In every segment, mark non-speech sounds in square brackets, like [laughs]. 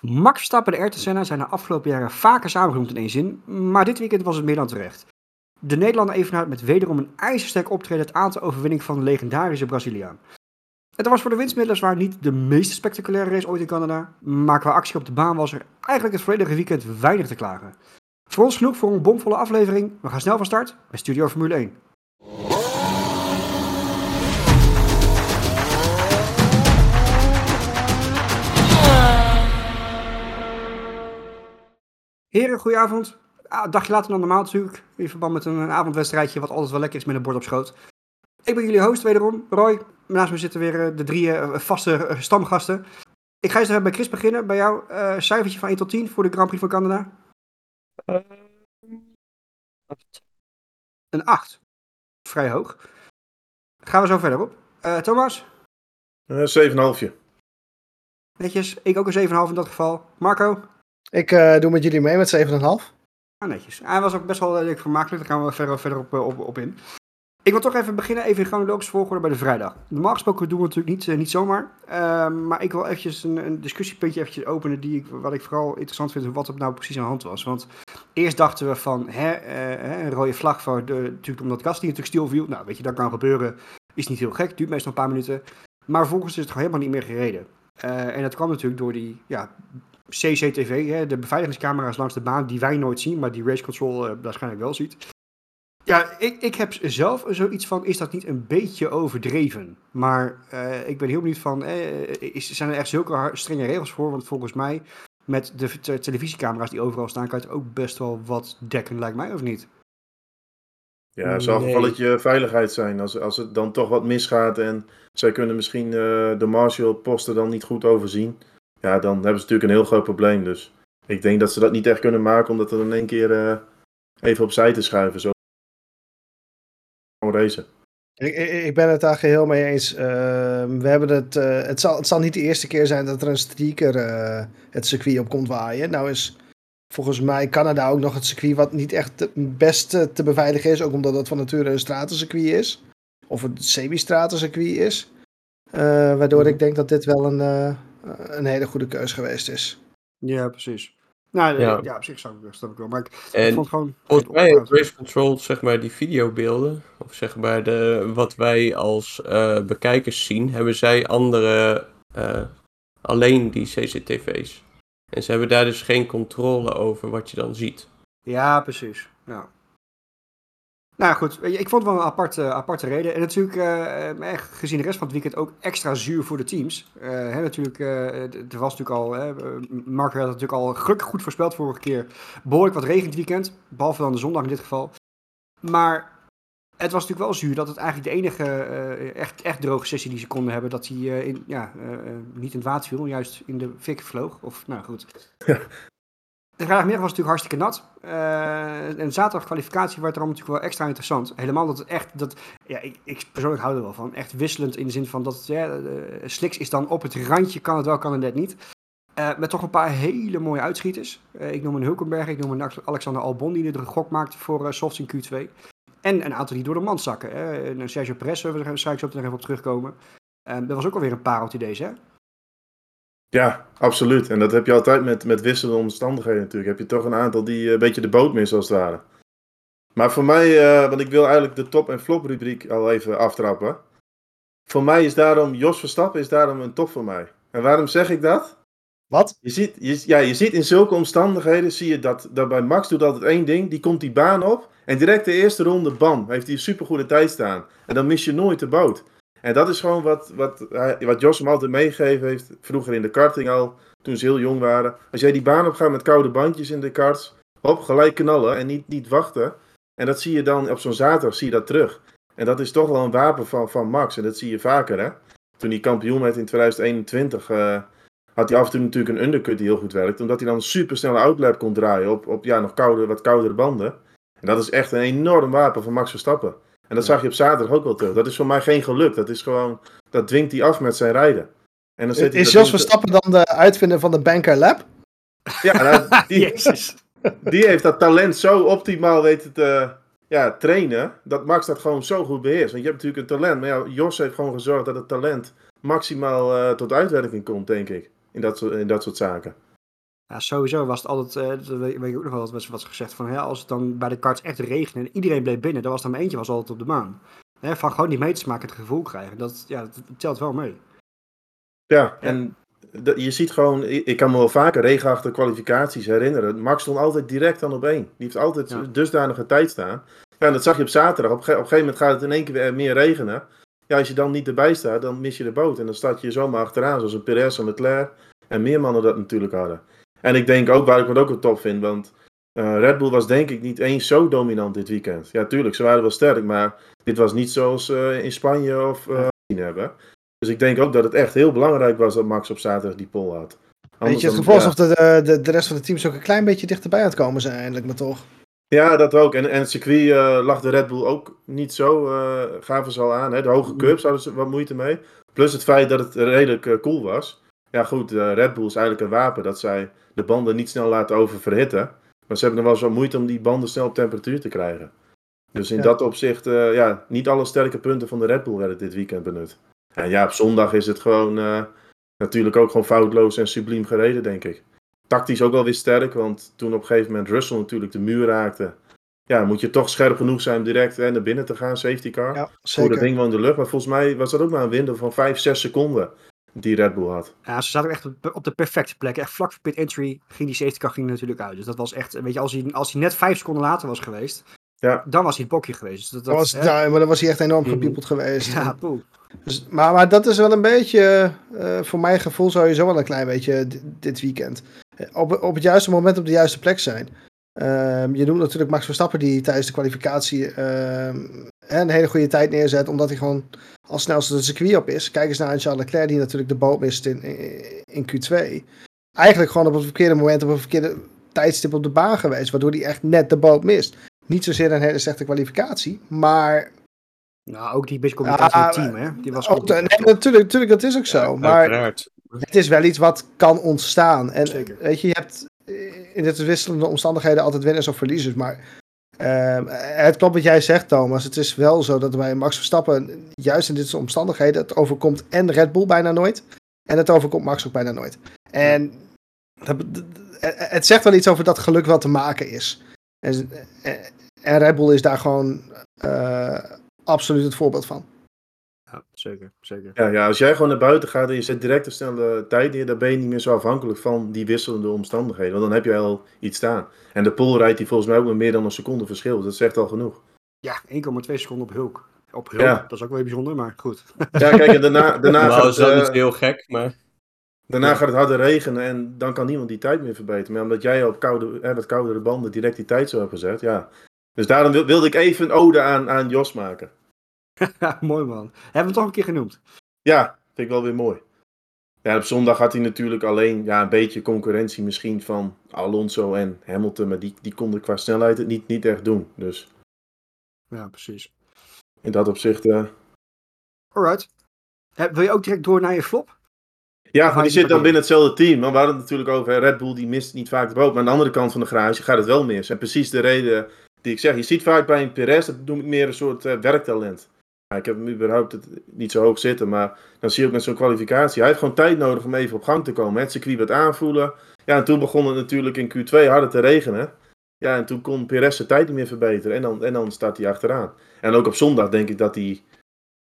Max Verstappen en Ayrton Senna zijn de afgelopen jaren vaker samengenoemd in één zin, maar dit weekend was het meer dan terecht. De Nederlander evenaart met wederom een ijzersterk optreden het aantal overwinning van de legendarische Braziliaan. Het was voor de winstmiddels waar niet de meest spectaculaire race ooit in Canada, maar qua actie op de baan was er eigenlijk het volledige weekend weinig te klagen. Voor ons genoeg voor een bomvolle aflevering. We gaan snel van start bij Studio Formule 1. Heren, goedenavond. Ah, een dagje later dan normaal natuurlijk. In verband met een, avondwedstrijdje wat altijd wel lekker is met een bord op schoot. Ik ben jullie host wederom, Roy. Naast me zitten weer eh, de drie eh, vaste eh, stamgasten. Ik ga eens bij Chris beginnen. Bij jou, uh, cijfertje van 1 tot 10 voor de Grand Prix van Canada? Uh, een 8. Vrij hoog. Gaan we zo verder op. Uh, Thomas? Uh, 7,5. Netjes. Ik ook een 7,5 in dat geval. Marco? Ik uh, doe met jullie mee met 7,5. Ah, netjes. Hij was ook best wel leuk vermakelijk. Daar gaan we verder, verder op, op, op in. Ik wil toch even beginnen, even in chronologische volgorde bij de vrijdag. Normaal gesproken doen we natuurlijk niet, niet zomaar. Uh, maar ik wil eventjes een, een discussiepuntje eventjes openen die ik, wat ik vooral interessant vind, wat er nou precies aan de hand was. Want eerst dachten we van, hè, een rode vlag voor de, natuurlijk omdat Gasly natuurlijk stilviel. Nou, weet je, dat kan gebeuren. Is niet heel gek, duurt meestal een paar minuten. Maar vervolgens is het gewoon helemaal niet meer gereden. En dat kwam natuurlijk door die ja, CCTV, hè, de beveiligingscamera's langs de baan, die wij nooit zien, maar die race control waarschijnlijk wel ziet. Ja, ik, ik heb zelf zoiets van, is dat niet een beetje overdreven? Maar uh, ik ben heel benieuwd van, eh, is, zijn er echt zulke strenge regels voor? Want volgens mij, met de te televisiecamera's die overal staan, kan je het ook best wel wat dekken, lijkt mij, of niet? Ja, het zal nee. gevalletje veiligheid zijn. Als, als het dan toch wat misgaat en zij kunnen misschien uh, de Marshall-posten dan niet goed overzien, ja, dan hebben ze natuurlijk een heel groot probleem. Dus ik denk dat ze dat niet echt kunnen maken om dat er in één keer even opzij te schuiven. Zo racen. Ik, ik, ben het daar geheel mee eens. Uh, we hebben het, uh, het, zal, het zal niet de eerste keer zijn dat er een streaker uh, het circuit op komt waaien. Nou is volgens mij Canada ook nog het circuit wat niet echt het beste te beveiligen is. Ook omdat het van nature een stratencircuit is. Of een semi-stratencircuit is. waardoor ik denk dat dit wel een, een hele goede keus geweest is. Ja, precies. Nou, ja. ja, op zich zou ik, snap ik wel. Maar ik, en ik vond gewoon... Volgens mij heeft Race Control, zeg maar, die videobeelden, of zeg maar de, wat wij als uh, bekijkers zien, hebben zij andere, uh, alleen die CCTV's. En ze hebben daar dus geen controle over wat je dan ziet. Ja, precies. Ja. Nou goed, ik vond het wel een aparte, aparte reden. En natuurlijk, uh, gezien de rest van het weekend, ook extra zuur voor de teams. Uh, hè, natuurlijk, er was natuurlijk al, hè, Mark had natuurlijk al gelukkig goed voorspeld vorige keer. Behoorlijk wat regent weekend, behalve dan de zondag in dit geval. Maar het was natuurlijk wel zuur dat het eigenlijk de enige echt, echt droge sessie die ze konden hebben, dat hij in, ja, niet in het water viel, juist in de fik vloog. Of, nou goed. [laughs] De vrijdagmiddag was natuurlijk hartstikke nat. Uh, en zaterdag kwalificatie werd er allemaal natuurlijk wel extra interessant. Helemaal dat het echt, dat, ja, ik, ik persoonlijk hou er wel van. Echt wisselend in de zin van dat ja, uh, Slicks is dan op het randje, kan het wel, kan het net niet. Uh, met toch een paar hele mooie uitschieters. ik noem een Hulkenberg, ik noem een Alexander Albon die er een gok maakte voor softs in Q2. En een aantal die door de mand zakken. Een Sergio Perez, daar zou ik zo nog even op terugkomen. dat was ook alweer een pareltje deze, hè? Ja, absoluut. En dat heb je altijd met, met wisselende omstandigheden natuurlijk. Heb je toch een aantal die een beetje de boot missen als het ware. Maar voor mij, uh, want ik wil eigenlijk de top- en flop-rubriek al even aftrappen. Voor mij is daarom, Jos Verstappen is daarom een top voor mij. En waarom zeg ik dat? Wat? Je ziet, je, ja, je ziet in zulke omstandigheden, zie je dat, dat bij Max doet altijd één ding. Die komt die baan op en direct de eerste ronde, bam, heeft hij een supergoede tijd staan. En dan mis je nooit de boot. En dat is gewoon wat, wat, wat Jos hem altijd meegegeven heeft. Vroeger in de karting al, toen ze heel jong waren. Als jij die baan op gaat met koude bandjes in de karts. Hop, gelijk knallen en niet, niet wachten. En dat zie je dan op zo'n zaterdag zie je dat terug. En dat is toch wel een wapen van, van Max. En dat zie je vaker hè. Toen hij kampioen werd in 2021. Uh, had hij af en toe natuurlijk een undercut die heel goed werkt. Omdat hij dan een super snelle outlap kon draaien op, op ja, nog koude, wat koudere banden. En dat is echt een enorm wapen van Max Verstappen. En dat zag je op zaterdag ook wel terug. Dat is voor mij geen geluk. Dat is gewoon, dat dwingt hij af met zijn rijden. En dan zit is Jos Verstappen dan de uitvinder van de Banker Lab? Ja, nou, [laughs] die, die heeft dat talent zo optimaal weten te ja, trainen. Dat Max dat gewoon zo goed beheerst. Want je hebt natuurlijk een talent. Maar ja, Jos heeft gewoon gezorgd dat het talent maximaal uh, tot uitwerking komt, denk ik. In dat, in dat soort zaken. Ja, sowieso was het altijd, dat weet ik ook nog wel, wat was, was gezegd van, hè, als het dan bij de karts echt regende en iedereen bleef binnen, dan was er maar eentje was altijd op de maan. Hè, van gewoon die meters maken, het gevoel krijgen, dat, ja, dat telt wel mee. Ja, en dat- je ziet gewoon, ik kan me wel vaker regenachtige kwalificaties herinneren. Max stond altijd direct dan op één. Die heeft altijd Ja. dusdanige tijd staan. Ja, en dat zag je op zaterdag. Op, een ge- op een gegeven moment gaat het in één keer weer meer regenen. Ja, als je dan niet erbij staat, dan mis je de boot. En dan staat je zomaar achteraan, zoals een Perez en Leclerc. En meer mannen dat natuurlijk hadden. En ik denk ook, waar ik het ook wel top vind, want eh, Red Bull was denk ik niet eens zo dominant dit weekend. Ja, tuurlijk, ze waren wel sterk, maar dit was niet zoals eh, in Spanje of gezien hebben. Dus ik denk ook dat het echt heel belangrijk was dat Max op zaterdag die pole had. Weet je het gevoel ja. alsof de, de, de, de rest van de teams ook een klein beetje dichterbij aan het komen zijn eindelijk, maar toch. Ja, dat ook. En, en het circuit lag de Red Bull ook niet zo, gaven ze al aan. Hè? De hoge curbs hadden ze wat moeite mee. Plus het feit dat het redelijk koel was. Ja goed, de Red Bull is eigenlijk een wapen dat zij de banden niet snel laten oververhitten. Maar ze hebben nog wel eens wat moeite om die banden snel op temperatuur te krijgen. Dus in Ja. dat opzicht, eh, ja, niet alle sterke punten van de Red Bull werden dit weekend benut. En ja, op zondag is het gewoon eh, natuurlijk ook gewoon foutloos en subliem gereden, denk ik. Tactisch ook wel weer sterk, want toen op een gegeven moment Russell natuurlijk de muur raakte. Ja, moet je toch scherp genoeg zijn om direct hè, naar binnen te gaan, safety car. Ja, Voor dat zeker. ding wel in de lucht. Maar volgens mij was dat ook maar een window van 5, 6 seconden die Red Bull had. Ja, ze zaten ook echt op, op de perfecte plek. Echt vlak voor pit entry ging die safety car ging natuurlijk uit. Dus dat was echt, weet je, als hij, als hij net vijf seconden later was geweest, Ja. dan was hij het bokje geweest. Dus dat, Dat was, hè? ja, maar dan was hij echt enorm Mhm. gepiepeld geweest. ja, poeh. Dus, maar, maar dat is wel een beetje, eh, voor mijn gevoel sowieso wel een klein beetje di- dit weekend. Eh, Op, op het juiste moment op de juiste plek zijn. Ehm, je noemt natuurlijk Max Verstappen die tijdens de kwalificatie ehm, een hele goede tijd neerzet. Omdat hij gewoon als snelste het circuit op is. Kijk eens naar Charles Leclerc die natuurlijk de boot mist in, in, in Q2. Eigenlijk gewoon op het verkeerde moment op een verkeerde tijdstip op de baan geweest. Waardoor hij echt net de boot mist. Niet zozeer een hele slechte kwalificatie. Maar Nou, ook die beetje communicatie Ja, met het team, hè. Die was ook, goed. nee, natuurlijk, natuurlijk, dat is ook zo. maar Uiteraard. het is wel iets wat kan ontstaan. En Zeker. weet je, je hebt eh, in dit wisselende omstandigheden altijd winners of verliezers. Maar ehm, het klopt wat jij zegt, Thomas. Het is wel zo dat bij Max Verstappen, juist in dit soort omstandigheden, het overkomt en Red Bull bijna nooit. En het overkomt Max ook bijna nooit. En dat- dat- het zegt wel iets over dat geluk wat te maken is. En, en Red Bull is daar gewoon eh, absoluut het voorbeeld van. Ja, zeker, zeker. Ja, ja, als jij gewoon naar buiten gaat en je zet direct een snelle tijd neer, dan ben je niet meer zo afhankelijk van die wisselende omstandigheden. Want dan heb je al iets staan. En de pole rijdt die volgens mij ook met meer dan een seconde verschil. Dus dat zegt al genoeg. Ja, 1,2 seconden op Hulk. Op Hulk, Ja. dat is ook wel bijzonder, maar goed. Ja, kijk, en daarna, [laughs] daarna, Nou, gaat, is dat het, niet heel gek, maar... daarna gaat het harder regenen en dan kan niemand die tijd meer verbeteren. Maar omdat jij op koude, hè, wat koudere banden direct die tijd zo hebt gezet, ja. Dus daarom wil- wilde ik even een ode aan, aan Jos maken. [laughs] Mooi man. Hebben we het toch een keer genoemd? Ja, vind ik wel weer mooi. Ja, op zondag had hij natuurlijk alleen ja, een beetje concurrentie misschien van Alonso en Hamilton. Maar die, die konden qua snelheid het niet, niet echt doen. Dus Ja, precies. in dat opzicht... eh, Alright. Wil je ook direct door naar je flop? Ja, maar die zit dan binnen hetzelfde team. Want we hadden het natuurlijk over hè, Red Bull, die mist niet vaak de boot. Maar aan de andere kant van de garage gaat het wel mis. En precies de reden die ik zeg. Je ziet vaak bij een Perez, dat noem ik meer een soort eh, werktalent. Ik heb hem überhaupt het niet zo hoog zitten. Maar dan zie je ook met zo'n kwalificatie. Hij heeft gewoon tijd nodig om even op gang te komen. Het circuit wat aanvoelen. Ja, en toen begon het natuurlijk in Q2 harder te regenen. Ja, en toen kon Perez zijn tijd niet meer verbeteren. En dan, en dan staat hij achteraan. En ook op zondag denk ik dat hij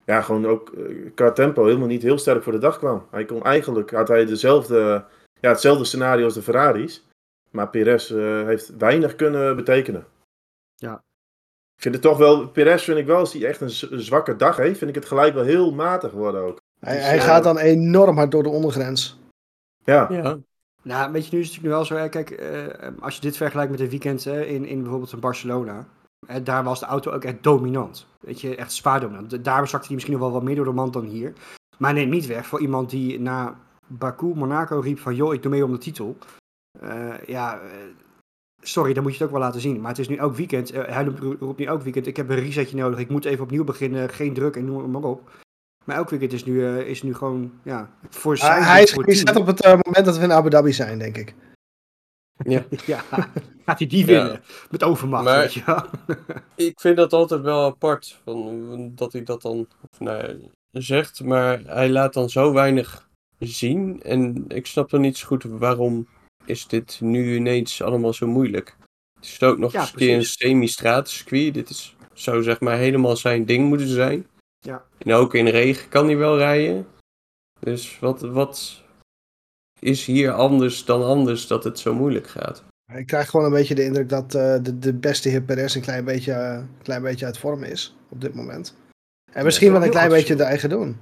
ja, gewoon ook eh, qua tempo helemaal niet heel sterk voor de dag kwam. Hij kon eigenlijk, had hij dezelfde, ja, hetzelfde scenario als de Ferraris. Maar Perez eh, heeft weinig kunnen betekenen. Ja. Ik vind het toch wel, Perez vind ik wel, als hij echt een, zwakke dag heeft, vind ik het gelijk wel heel matig worden ook. Hij, Dus, hij eh, gaat dan enorm hard door de ondergrens. Ja, Ja, Nou, weet je, nu is het natuurlijk wel zo. Hè, kijk, eh, als je dit vergelijkt met een weekend hè, in, in bijvoorbeeld in Barcelona. Hè, daar was de auto ook echt dominant. Weet je, echt spaardominant. Daar zakte hij misschien nog wel wat meer door de mand dan hier. Maar neemt niet weg voor iemand die na Baku, Monaco riep van... joh, ik doe mee om de titel. Eh, ja, sorry, dan moet je het ook wel laten zien. Maar het is nu elk weekend. eh, hij roept, roept nu elk weekend, ik heb een resetje nodig. Ik moet even opnieuw beginnen, geen druk en noem maar op. Maar elk weekend is nu, eh, is nu gewoon, ja, voor zijn... Hij, hij is gezet op het eh, moment dat we in Abu Dhabi zijn, denk ik. ja. [laughs] Ja, gaat hij die Ja. winnen? Met overmacht, Maar- weet je wel. [laughs] Ik vind dat altijd wel apart, van, dat hij dat dan of, nou zegt, maar hij laat dan zo weinig zien. En ik snap dan niet zo goed waarom is dit nu ineens allemaal zo moeilijk? Het is ook nog Ja, eens een semi-stratencircuit. Dit is, zou zeg maar helemaal zijn ding moeten zijn. Ja. En ook in regen kan hij wel rijden. Dus wat, wat is hier anders dan anders dat het zo moeilijk gaat? Ik krijg gewoon een beetje de indruk dat eh, de, de beste heer Perez een klein beetje, eh, klein beetje uit vorm is op dit moment. En misschien Ja, wel een klein beetje de eigen doen.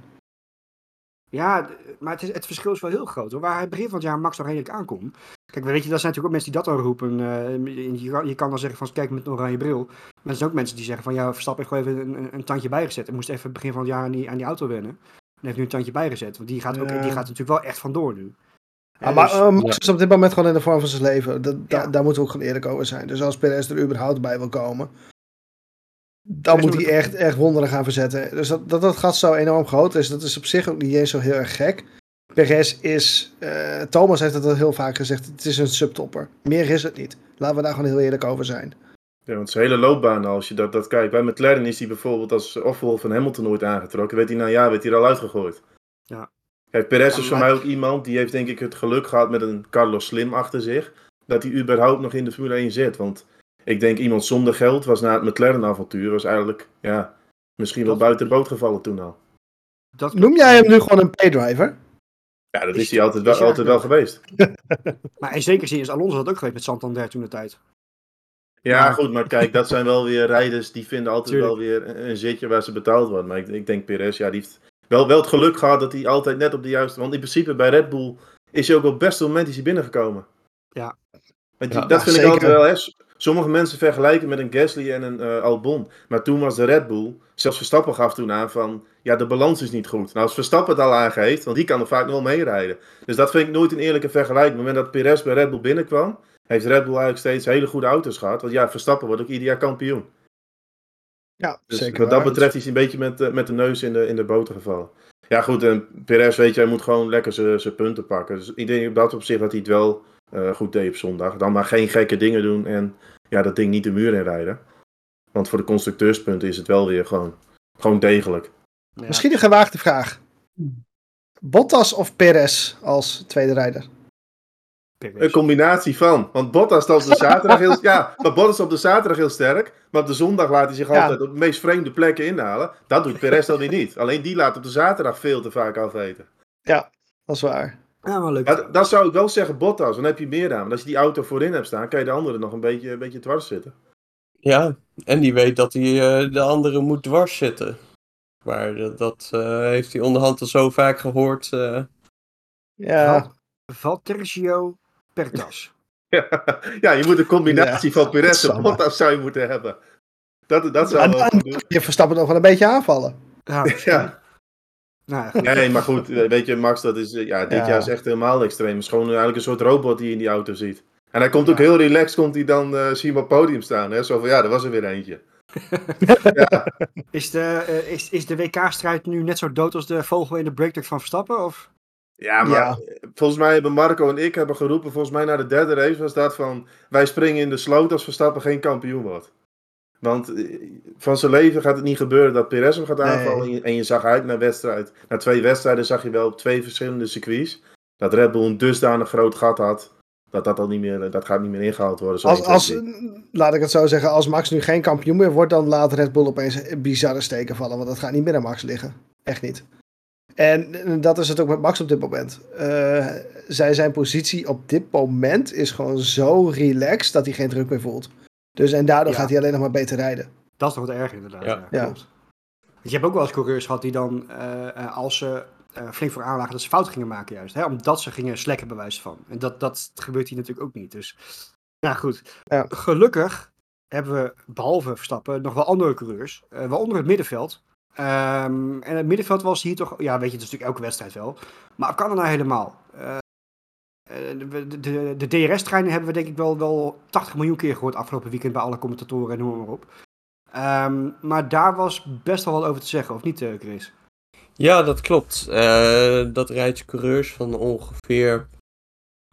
Ja, maar het, is, het verschil is wel heel groot. Hoor. Waar hij begin van het jaar Max nog redelijk aankomt. Kijk, weet je, dat zijn natuurlijk ook mensen die dat dan roepen. eh, je, kan, je kan dan zeggen van, kijk met een oranje bril. Maar er zijn ook mensen die zeggen van, ja, Verstappen heeft gewoon even een, een, tandje bijgezet. En moest even begin van het jaar aan die, aan die auto wennen. En heeft nu een tandje bijgezet. Want die gaat, ook, Ja. die gaat natuurlijk wel echt vandoor nu. Ja, maar dus- eh, Max is op dit moment gewoon in de vorm van zijn leven. Dat, da- Ja. Daar moeten we ook gewoon eerlijk over zijn. Dus als Perez er überhaupt bij wil komen, dan moet hij echt, echt wonderen gaan verzetten. Dus dat, dat dat gat zo enorm groot is, dat is op zich ook niet eens zo heel erg gek. Perez is, eh, Thomas heeft het al heel vaak gezegd, het is een subtopper. Meer is het niet. Laten we daar gewoon heel eerlijk over zijn. Ja, want zijn hele loopbaan, als je dat, dat kijkt. Bij McLaren is hij bijvoorbeeld als opvolger van Hamilton nooit aangetrokken. Werd hij na een jaar werd hij er al uitgegooid. Ja. Kijk, Perez Ja, is voor mij ook iemand die heeft denk ik het geluk gehad met een Carlos Slim achter zich. Dat hij überhaupt nog in de Formule 1 zit. Want ik denk iemand zonder geld was na het McLaren avontuur. Was eigenlijk, ja, misschien wel Dat- buiten de boot gevallen toen al. dat, Noem jij hem nu gewoon een paydriver? Ja, dat Is- is hij altijd wel, altijd wel geweest. [laughs] Maar in zekere zin is Alonso dat ook geweest met Santander toen de tijd. Ja, Maar- goed, maar kijk, dat zijn wel weer rijders die vinden altijd Tuurlijk. wel weer een, zitje waar ze betaald worden. Maar ik, ik denk Perez, ja, die heeft wel, wel het geluk gehad dat hij altijd net op de juiste... Want in principe bij Red Bull is hij ook op het beste moment is hij binnengekomen. Ja. Want Ja, dat ja, vind ik altijd wel, hè. Sommige mensen vergelijken met een Gasly en een eh, Albon. Maar toen was de Red Bull, zelfs Verstappen gaf toen aan van... Ja, de balans is niet goed. Nou, als Verstappen het al aangeeft, want die kan er vaak nog wel meerijden. Dus dat vind ik nooit een eerlijke vergelijking. Op het moment dat Perez bij Red Bull binnenkwam... heeft Red Bull eigenlijk steeds hele goede auto's gehad. Want ja, Verstappen wordt ook ieder jaar kampioen. Ja, Dus zeker. wat dat betreft is hij een beetje met, eh, met de neus in de, in de boter gevallen. Ja goed, en Perez weet je, hij moet gewoon lekker zijn zijn punten pakken. Dus ik denk op dat opzicht dat hij het wel eh, goed deed op zondag. Dan maar geen gekke dingen doen en ja, dat ding niet de muur in rijden. Want voor de constructeurspunten is het wel weer gewoon, gewoon degelijk. Ja. Misschien een gewaagde vraag. Bottas of Perez als tweede rijder? Perez. Een combinatie van. Want Bottas op de zaterdag heel, ja, maar Bottas is op de zaterdag heel sterk. Maar op de zondag laat hij zich Ja. altijd op de meest vreemde plekken inhalen. Dat doet Perez dan weer niet. Alleen die laat op de zaterdag veel te vaak afweten. Dat is waar. Ja, wel leuk. Dat zou ik wel zeggen, Bottas, dan heb je meer aan. Want als je die auto voorin hebt staan, kan je de andere nog een beetje, een beetje dwars zitten. Ja, en die weet dat hij eh, de andere moet dwars zitten. Maar dat, dat eh, heeft hij onderhand al zo vaak gehoord. eh. Ja, Val- Valtergio Pertas. [laughs] [laughs] ja, je moet een combinatie van Perez en. Bottas zou je moeten hebben. Dat, dat zou En wel dan goed doen. je Verstappen nog wel een beetje aanvallen. Ja, [laughs] Ja. Nou, ja. [laughs] Nee, maar goed, eh, weet je, Max, dat is, eh, ja, dit Ja. jaar is echt helemaal extreem. Het is gewoon eigenlijk een soort robot die je in die auto ziet. En hij komt ook Ja. heel relaxed, komt hij dan, eh zie je hem op het podium staan. Hè? Zo van, ja, er was er weer eentje. [laughs] Is de, eh, is, is de WK-strijd nu net zo dood als de vogel in de breakdown van Verstappen? Of? Ja, maar Ja. volgens mij hebben Marco en ik hebben geroepen, volgens mij na de derde race was dat van, wij springen in de sloot als Verstappen geen kampioen wordt. Want eh, van zijn leven gaat het niet gebeuren dat Perez hem gaat aanvallen. En je, en je zag uit naar wedstrijd. Na twee wedstrijden zag je wel op twee verschillende circuits. Dat Red Bull een dusdanig groot gat had. Dat dat al niet meer, dat gaat niet meer ingehaald worden. Als, 1, 2, als, 3. laat ik het zo zeggen, als Max nu geen kampioen meer wordt, dan laat Red Bull opeens bizarre steken vallen. Want dat gaat niet meer aan Max liggen. Echt niet. En eh, dat is het ook met Max op dit moment. Eh, zij, zijn positie op dit moment is gewoon zo relaxed dat hij geen druk meer voelt. Dus en daardoor Ja. gaat hij alleen nog maar beter rijden. Dat is toch wat erg inderdaad. Ja. Ja, Ja. klopt. Want je hebt ook wel eens coureurs gehad die dan, eh, eh, als ze eh, flink voor aanlagen, dat ze fout gingen maken juist. Hè? Omdat ze gingen slekken bewijs van. En dat, dat gebeurt hier natuurlijk ook niet. Dus, ja goed. Ja. Gelukkig hebben we, behalve Verstappen, nog wel andere coureurs. eh, waaronder het middenveld. Ehm, en het middenveld was hier toch, ja weet je, het is natuurlijk elke wedstrijd wel. Maar Canada helemaal. De, de, de, de DRS-treinen hebben we denk ik wel, wel 80 miljoen keer gehoord afgelopen weekend bij alle commentatoren en noem maar op. Ehm, maar daar was best wel wat over te zeggen, of niet, eh, Chris? Ja, dat klopt. Eh, dat rijdt coureurs van ongeveer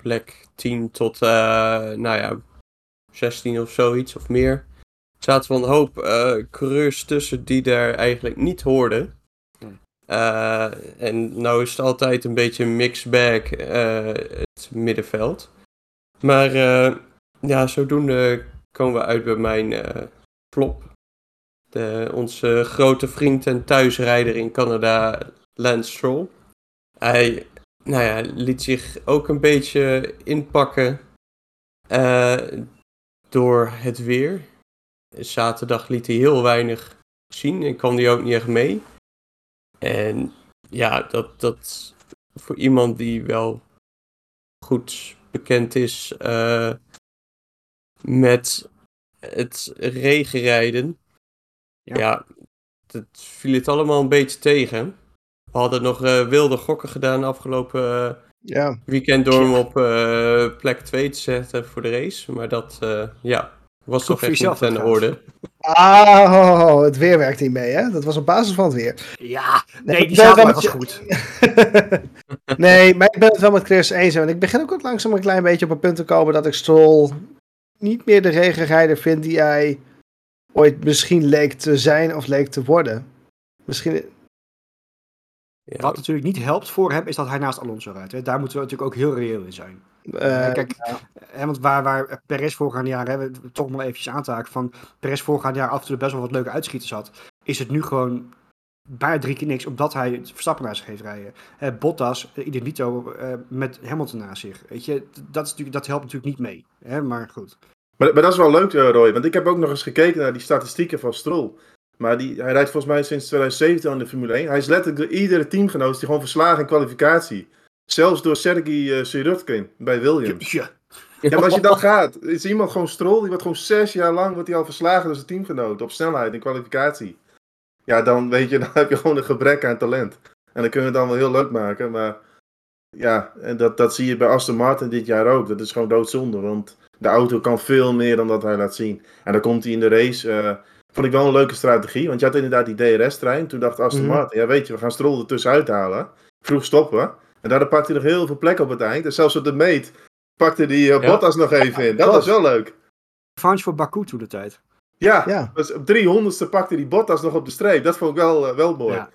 plek 10 tot, eh, nou ja, 16 of zoiets of meer. Er zaten wel een hoop eh, coureurs tussen die daar eigenlijk niet hoorden. Eh, en nou is het altijd een beetje een mixed bag, eh, het middenveld. Maar eh, ja, zodoende komen we uit bij mijn flop. De, onze grote vriend en thuisrijder in Canada, Lance Stroll. Hij nou ja, liet zich ook een beetje inpakken door het weer. Zaterdag liet hij heel weinig zien en kwam hij ook niet echt mee. En ja, dat, dat voor iemand die wel goed bekend is eh, met het regenrijden. Ja. Ja, dat viel het allemaal een beetje tegen. We hadden nog eh, wilde gokken gedaan afgelopen eh, Ja, weekend door hem op plek 2 te zetten voor de race. Maar dat ja, was toch echt niet aan de orde. Ah, het weer werkt niet mee, hè? Dat was op basis van het weer. Ja, nee, die zaterdag was je- goed. [laughs] nee, maar ik ben het wel met Chris eens. En ik begin ook langzaam een klein beetje op een punt te komen dat ik Stroll niet meer de regenrijder vind die hij ooit misschien leek te zijn of leek te worden. Misschien, Ja, Wat natuurlijk niet helpt voor hem, is dat hij naast Alonso rijdt. Hè. Daar moeten we natuurlijk ook heel reëel in zijn. Eh, Eh, kijk, hè, want waar, waar Perez voorgaande jaar, hè, we- toch nog eventjes aan te haken, van Perez voorgaande jaar af en toe best wel wat leuke uitschieters had, is het nu gewoon bijna drie keer niks, omdat hij het Verstappen naar zich heeft rijden. Eh, Bottas, uh, Idenito eh, met Hamilton naast zich. Weet je, dat, is natuurlijk, dat helpt natuurlijk niet mee. Hè, maar goed. Maar, maar dat is wel leuk, eh, Roy. Want ik heb ook nog eens gekeken naar die statistieken van Stroll. Maar die, hij rijdt volgens mij sinds 2017 aan de Formule 1. Hij is letterlijk door iedere teamgenoot die gewoon verslagen in kwalificatie. Zelfs door Sergei uh, Sirotkin bij Williams. Ja, Ja, maar als je dan gaat, is iemand gewoon Stroll, die wordt gewoon zes jaar lang wordt hij al verslagen door zijn teamgenoot op snelheid in kwalificatie. Ja, dan weet je, [laughs] dan heb je gewoon een gebrek aan talent. En dan kunnen we het dan wel heel leuk maken, maar ja, en dat, dat zie je bij Aston Martin dit jaar ook. Dat is gewoon doodzonde, want de auto kan veel meer dan dat hij laat zien. En dan komt hij in de race, eh, vond ik wel een leuke strategie, want je had inderdaad die DRS-trein. Toen dacht Aston Mhm. Martin, ja weet je, we gaan Stroll er tussenuit halen. Vroeg stoppen. En daardoor pakte hij nog heel veel plek op het eind. En zelfs op de meet pakte die eh, Ja. Bottas nog even in. Dat was wel leuk. revanche voor Baku toen de tijd. Ja, Ja. dus op 300ste pakte die Bottas nog op de streep. Dat vond ik wel, eh, wel mooi. Ja.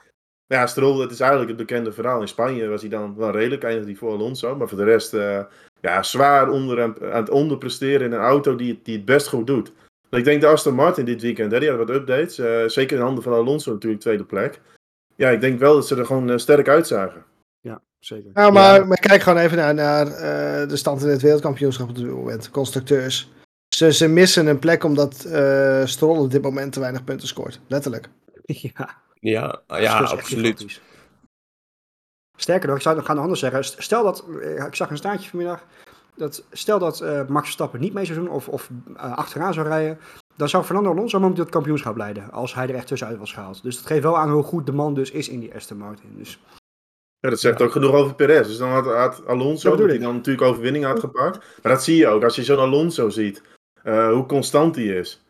Ja. Stroll, het is eigenlijk het bekende verhaal. In Spanje was hij dan wel redelijk, eindigde hij voor Alonso. Maar voor de rest, eh, ja, zwaar onder, aan het onderpresteren in een auto die, het- die het best goed doet. Ik denk de Aston Martin dit weekend, hè, die hadden wat updates. eh, zeker in handen van Alonso natuurlijk, tweede plek. Ja, ik denk wel dat ze er gewoon sterk uitzagen. Zeker. nou, maar, Ja. maar kijk gewoon even naar, naar eh, de stand in het wereldkampioenschap op dit moment. Constructeurs. Ze, ze missen een plek omdat eh Stroll op dit moment te weinig punten scoort. Letterlijk. [laughs] Ja, Ja, ja echt absoluut. Sterker nog, ik zou nog gaan anders zeggen. st- Stel dat, eh, ik zag een staartje vanmiddag, dat stel dat eh, Max Verstappen niet mee zou doen of, of achteraan zou rijden, dan zou Fernando Alonso momenteel het kampioenschap leiden, als hij er echt tussenuit was gehaald. Dus dat geeft wel aan hoe goed de man dus is in die Aston Martin. Dus Ja, dat zegt Ja. ook genoeg over Perez. Dus dan had, had Alonso, ik. dan natuurlijk overwinning had gepakt. Maar dat zie je ook, als je zo'n Alonso ziet, eh, hoe constant hij is.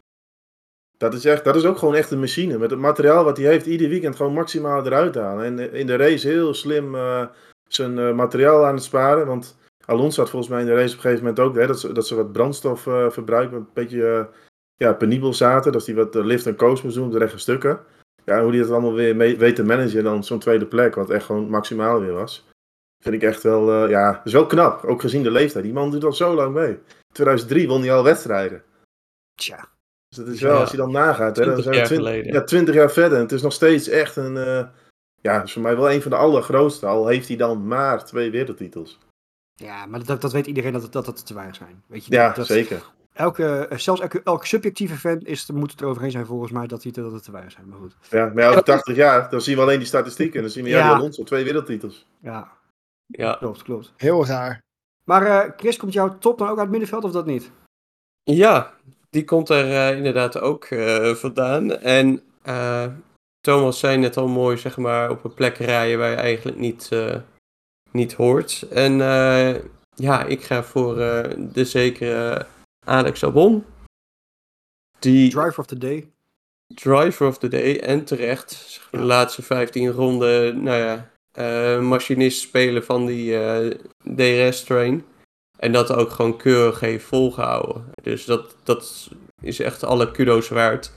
Dat is, echt, dat is ook gewoon echt een machine. Met het materiaal wat hij heeft, ieder weekend gewoon maximaal eruit halen. En in de race heel slim eh, zijn eh, materiaal aan het sparen. Want Alonso had volgens mij in de race op een gegeven moment ook hè, dat, ze, dat ze wat brandstof verbruiken. Een beetje ja, penibel zaten. Dat hij wat lift en coast moest doen op de rechte stukken. Ja, hoe hij dat allemaal weer mee, weet te managen dan zo'n tweede plek, wat echt gewoon maximaal weer was. Vind ik echt wel, eh, ja, is wel knap. Ook gezien de leeftijd. Die man doet al zo lang mee. 2003 won hij al wedstrijden. tja, Dus dat is wel, Ja. als je dan nagaat, hè, dan 20 zijn we jaar 20, geleden. ja, 20 jaar verder. En het is nog steeds echt een, eh, ja, dat is voor mij wel een van de allergrootste. Al heeft hij dan maar twee wereldtitels. ja maar dat, dat weet iedereen dat dat het te weinig zijn. Weet je, Ja, dat, zeker. Elke, eh, zelfs elke, elke subjectieve fan is, moet het eroverheen zijn volgens mij dat, die, dat het te weinig zijn. Maar goed, Ja, maar ja, over 80 jaar, dan zien we alleen die statistieken. En dan zien we, ja, Alonso, twee wereldtitels. ja, Ja. klopt, klopt. Heel raar. Maar eh, Chris, komt jouw top dan ook uit het middenveld of dat niet? Ja, die komt er eh, inderdaad ook eh, vandaan. En eh, Thomas zei net al mooi, zeg maar, op een plek rijden waar je eigenlijk niet, eh, niet hoort. En eh, ja, ik ga voor eh, de zekere Alex Albon. Die Driver of the day. driver of the day en terecht. De laatste 15 ronden, nou ja, eh, machinist spelen van die eh, DRS-train. En dat ook gewoon keurig heeft volgehouden. Dus dat, dat is echt alle kudo's waard.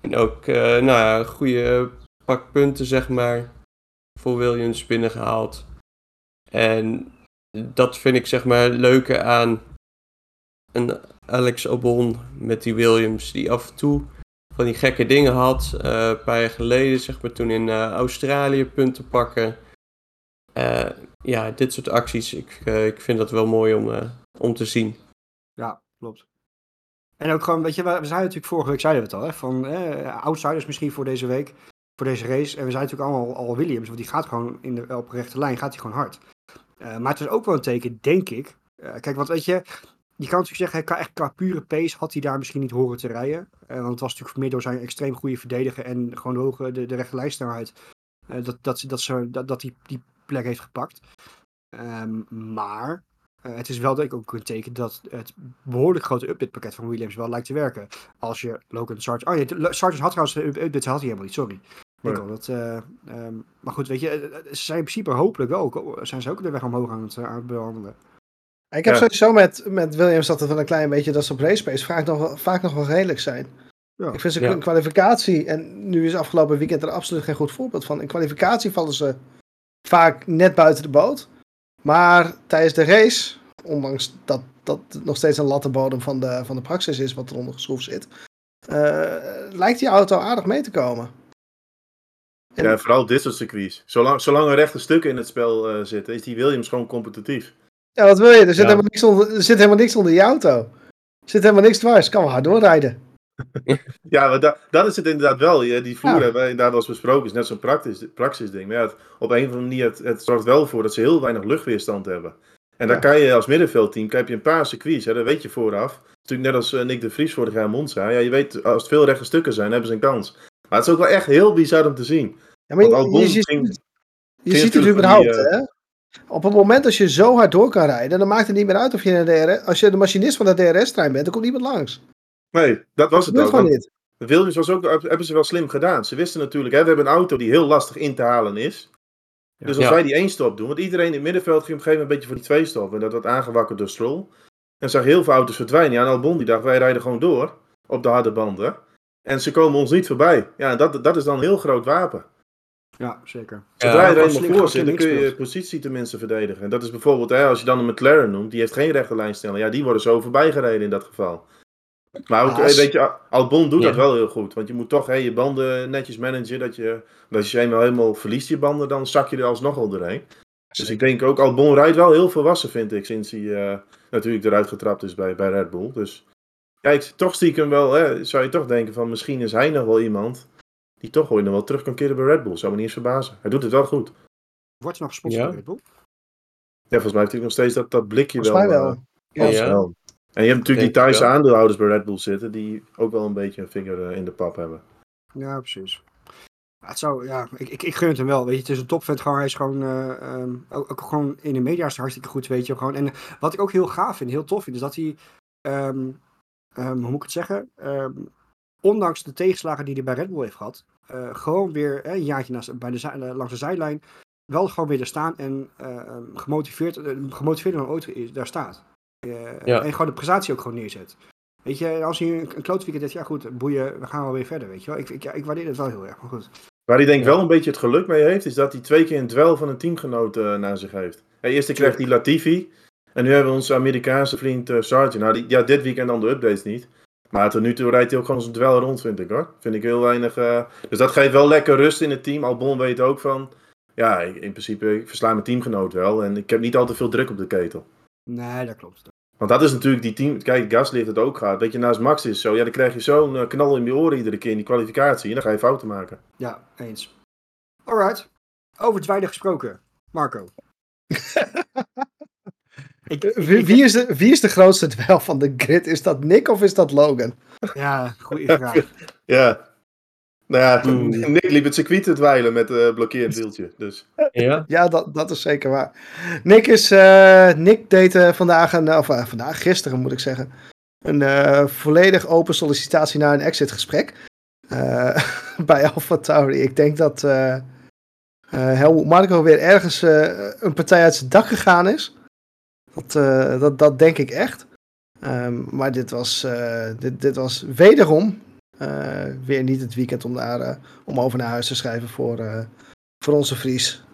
En ook, eh, nou ja, goede pak punten, zeg maar, voor Williams binnengehaald. En dat vind ik, zeg maar, leuke aan een Alex Albon met die Williams die af en toe van die gekke dingen had. Eh, een paar jaar geleden, zeg maar, toen in eh, Australië punten pakken. Eh, ja, dit soort acties, ik, ik vind dat wel mooi om, om te zien. Ja, klopt. En ook gewoon, weet je, we, zeiden natuurlijk vorige week, zeiden we het al, hè, van outsiders misschien voor deze week, voor deze race. En we zeiden natuurlijk allemaal al Williams, want die gaat gewoon in de, op rechte lijn, gaat hij gewoon hard. Maar het is ook wel een teken, denk ik. Kijk, want weet je, je kan natuurlijk zeggen, qua, echt qua pure pace had hij daar misschien niet horen te rijden. Eh, want het was natuurlijk meer door zijn extreem goede verdedigen en gewoon de, hoge, de, de rechte eh, dat, dat, dat, ze, dat, dat die, die plek heeft gepakt. Ehm, maar eh, het is wel denk ik ook een teken dat het behoorlijk grote updatepakket van Williams wel lijkt te werken. Als je Logan Sargent... Oh nee, Sargent had trouwens de up- updates had hij helemaal niet, sorry. Nee. Ik al, dat, eh, ehm, maar goed, weet je, ze zijn in principe hopelijk wel, ook- zijn ze ook de weg omhoog aan het, aan het behandelen. Ik heb Ja. sowieso met, met Williams dat het wel een klein beetje dat ze op race pace vaak nog, wel- vaak nog wel redelijk zijn. Ja. Ik vind ze Ja. in kwalificatie, en nu is afgelopen weekend er absoluut geen goed voorbeeld van. In kwalificatie vallen ze vaak net buiten de boot. Maar tijdens de race, ondanks dat dat het nog steeds een lattenbodem van de, van de praxis is wat eronder geschroefd zit, eh, lijkt die auto aardig mee te komen. En- Ja, vooral dit soort circuits. Zolang, zolang er rechte stukken in het spel eh, zitten, is die Williams gewoon competitief. Ja, wat wil je? Er zit, Ja. helemaal, niks onder, er zit helemaal niks onder je auto. Er zit helemaal niks dwars. Kan wel hard doorrijden. [laughs] Ja, maar da- dat is het inderdaad wel. Ja, die vloer Ja. hebben wij inderdaad eens besproken. is net zo'n praktisch, ding. Maar ja, het- op een of andere manier, het, het zorgt wel voor dat ze heel weinig luchtweerstand hebben. En dan kan je als middenveldteam, heb je een paar circuits, hè, dat weet je vooraf. Natuurlijk net als eh, Nick de Vries vorig jaar in Monza. Ja, je weet, als het veel rechte stukken zijn, hebben ze een kans. Maar het is ook wel echt heel bizar om te zien. Ja, maar je, je, ziet- je het die, überhaupt, hè? Op het moment dat je zo hard door kan rijden, dan maakt het niet meer uit of je, een DRS, als je de machinist van de DRS-trein bent, dan komt niemand langs. Nee, dat was Dat het gebeurt ook. gewoon niet. Williams was ook, hebben ze wel slim gedaan. Ze wisten natuurlijk, hè, we hebben een auto die heel lastig in te halen is. Dus als Ja. wij die één stop doen, want iedereen in het middenveld ging op een gegeven moment een beetje voor die twee stop. En dat werd aangewakkerd door Stroll. En zag heel veel auto's verdwijnen. Ja, en Albon die dacht, wij rijden gewoon door op de harde banden. En ze komen ons niet voorbij. Ja, dat, dat is dan een heel groot wapen. Ja, zeker. Zodra Ja, je er helemaal voor zit, dan kun je je positie tenminste verdedigen. En dat is bijvoorbeeld, hè, als je dan een McLaren noemt, die heeft geen rechte lijnstelling. Ja, die worden zo voorbij gereden in dat geval. Maar ook, Ja, eh, als- weet je, Albon doet Ja. dat wel heel goed. Want je moet toch hè, je banden netjes managen. Dat je, dat als je eenmaal helemaal verliest je banden, dan zak je er alsnog wel doorheen. Dus ik denk ook, Albon rijdt wel heel volwassen, vind ik, sinds hij eh, natuurlijk eruit getrapt is bij, bij Red Bull. Dus kijk, toch stiekem wel, hè, zou je toch denken van misschien is hij nog wel iemand die toch ooit nog wel terug kan keren bij Red Bull. Zou me niet eens verbazen. Hij doet het wel goed. Wordt je nog gesponsord Ja. door Red Bull? Ja, volgens mij heeft hij nog steeds dat, dat blikje Volgens mij wel. wel. eh, Ja. als Ja. wel. En je hebt natuurlijk die Thaise wel. aandeelhouders bij Red Bull zitten, die ook wel een beetje een vinger eh, in de pap hebben. Ja, precies. Het zou, ja, ik, ik, ik gun het hem wel. Weet je, het is een topvent gewoon. Hij is gewoon, eh, ehm, ook, ook gewoon in de media is hij hartstikke goed, weet je. Gewoon. En wat ik ook heel gaaf vind, heel tof vind, is dat hij, ehm, ehm, hoe moet ik het zeggen, Ehm, ondanks de tegenslagen die hij bij Red Bull heeft gehad, eh, gewoon weer eh, een jaartje naast, bij de, eh, langs de zijlijn, wel gewoon weer er staan en eh, ehm, gemotiveerd, gemotiveerder dan ooit is, daar staat. Ja. En gewoon de prestatie ook gewoon neerzet. Weet je, als hij een, een kloot weekend heeft, ja goed, boeien, we gaan wel weer verder, weet je wel. Ik, ik, ja, ik waardeer het wel heel erg, maar goed. Waar hij denk ik wel een beetje het geluk mee heeft, is dat hij twee keer een dwel van een teamgenoot eh, naar zich heeft. Hey, eerst kreeg hij Latifi. En nu hebben we onze Amerikaanse vriend Sargent. Nou, die, ja, dit weekend dan de updates niet. Maar tot nu toe rijdt hij ook gewoon zijn dwel rond, vind ik hoor. Vind ik heel weinig. eh, Dus dat geeft wel lekker rust in het team. Albon weet ook van. Ja, ik- in principe, ik versla mijn teamgenoot wel. En ik heb niet al te veel druk op de ketel. Nee, dat klopt. Want dat is natuurlijk die team. Kijk, Gasly heeft het ook gehad. Dat je naast Max is zo. Ja, dan krijg je zo'n eh, knal in je oren iedere keer in die kwalificatie. En dan ga je fouten maken. Ja, eens. Alright. Over dweilen gesproken. Marco. [laughs] ik, ik- Wie, is de, wie is de grootste dweil van de grid? Is dat Nick of is dat Logan? Ja, goede [laughs] vraag. Ja. Nou ja, Hmm. Nick liep het circuit te dweilen met een blokkeerd wieltje. Dus. [laughs] Ja? Ja, dat, dat is zeker waar. Nick, is, eh, Nick deed eh, vandaag, een, of eh, vandaag, gisteren moet ik zeggen, een eh, volledig open sollicitatie naar een exitgesprek eh, [laughs] bij Alpha Tauri. Ik denk dat eh eh, Helmut Marco weer ergens eh, een partij uit zijn dak gegaan is. Dat, eh, dat, dat denk ik echt. Ehm, maar dit was, eh, dit, dit was wederom eh, weer niet het weekend om, daar, eh, om over naar huis te schrijven voor, eh, voor onze Fries.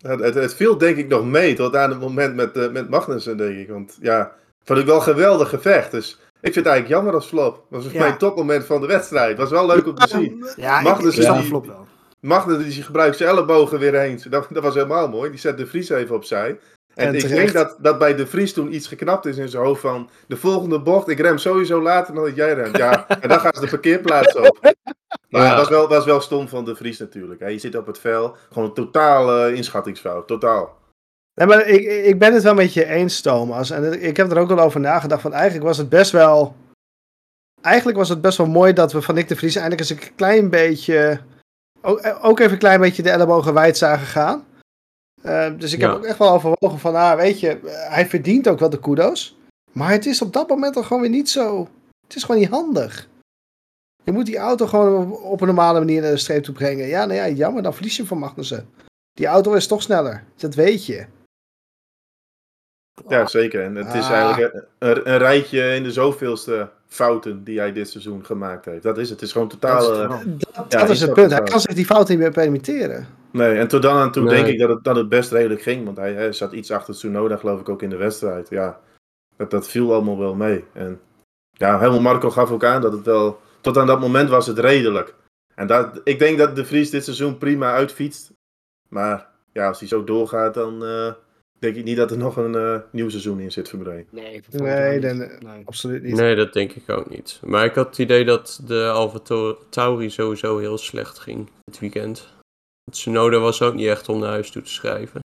Het, het, het viel denk ik nog mee tot aan het moment met, eh, met Magnussen, denk ik. Want ja, Vond ik wel een geweldig gevecht. Dus ik vind het eigenlijk jammer als flop. Dat was Ja. mijn topmoment van de wedstrijd. Was wel leuk om te zien. Ja, Mag ik, ik snap die- flop wel. Magda die gebruikt zijn ellebogen weer eens. Dat, dat was helemaal mooi. Die zet de Vries even opzij. En, En ik denk dat, dat bij de Vries toen iets geknapt is in zijn hoofd van... De volgende bocht, ik rem sowieso later dan dat jij remt. Ja, [laughs] en dan gaan ze de parkeerplaats op. Maar Ja. dat was wel, was wel stom van de Vries natuurlijk. hè. Je zit op het vel. Gewoon een totaal eh, inschattingsfout. Totaal. Nee, maar ik, ik ben het wel met je eens, Thomas. En ik heb er ook wel over nagedacht. Van eigenlijk was het best wel. Eigenlijk was het best wel mooi dat we van Nick de Vries eindelijk eens een klein beetje. Ook, ook even een klein beetje de ellebogen wijd zagen gaan. Eh, dus ik heb Ja. ook echt wel overwogen van, ah, weet je, eh, hij verdient ook wel de kudos. Maar het is op dat moment dan gewoon weer niet zo. Het is gewoon niet handig. Je moet die auto gewoon op, op een normale manier naar de streep toe brengen. Ja, nou ja, jammer, dan verlies je van Magnussen. Die auto is toch sneller. Dat weet je. Ja, zeker. En het is Ah. eigenlijk een, een, een rijtje in de zoveelste fouten die hij dit seizoen gemaakt heeft. Dat is het. Het is gewoon Dat totaal... is het eh. Dat, Ja, dat is het punt. het Hij kan zich die fout niet meer permitteren. Nee, en tot dan aan toe Nee. denk ik dat het, dat het best redelijk ging. Want hij, hij zat iets achter Tsunoda, geloof ik, ook in de wedstrijd. Ja, dat, dat viel allemaal wel mee. En ja, helemaal Marco gaf ook aan dat het wel... Tot aan dat moment was het redelijk. En dat, ik denk dat de Vries dit seizoen prima uitfietst. Maar ja, als hij zo doorgaat, dan eh, denk ik niet dat er nog een eh, nieuw seizoen in zit voor Brein. Nee, ik Nee, nee, dan- nee. Absoluut niet. Nee, dat denk ik ook niet. Maar ik had het idee dat de Alfa Tauri sowieso heel slecht ging dit weekend. Tsunoda was ook niet echt om naar huis toe te schrijven.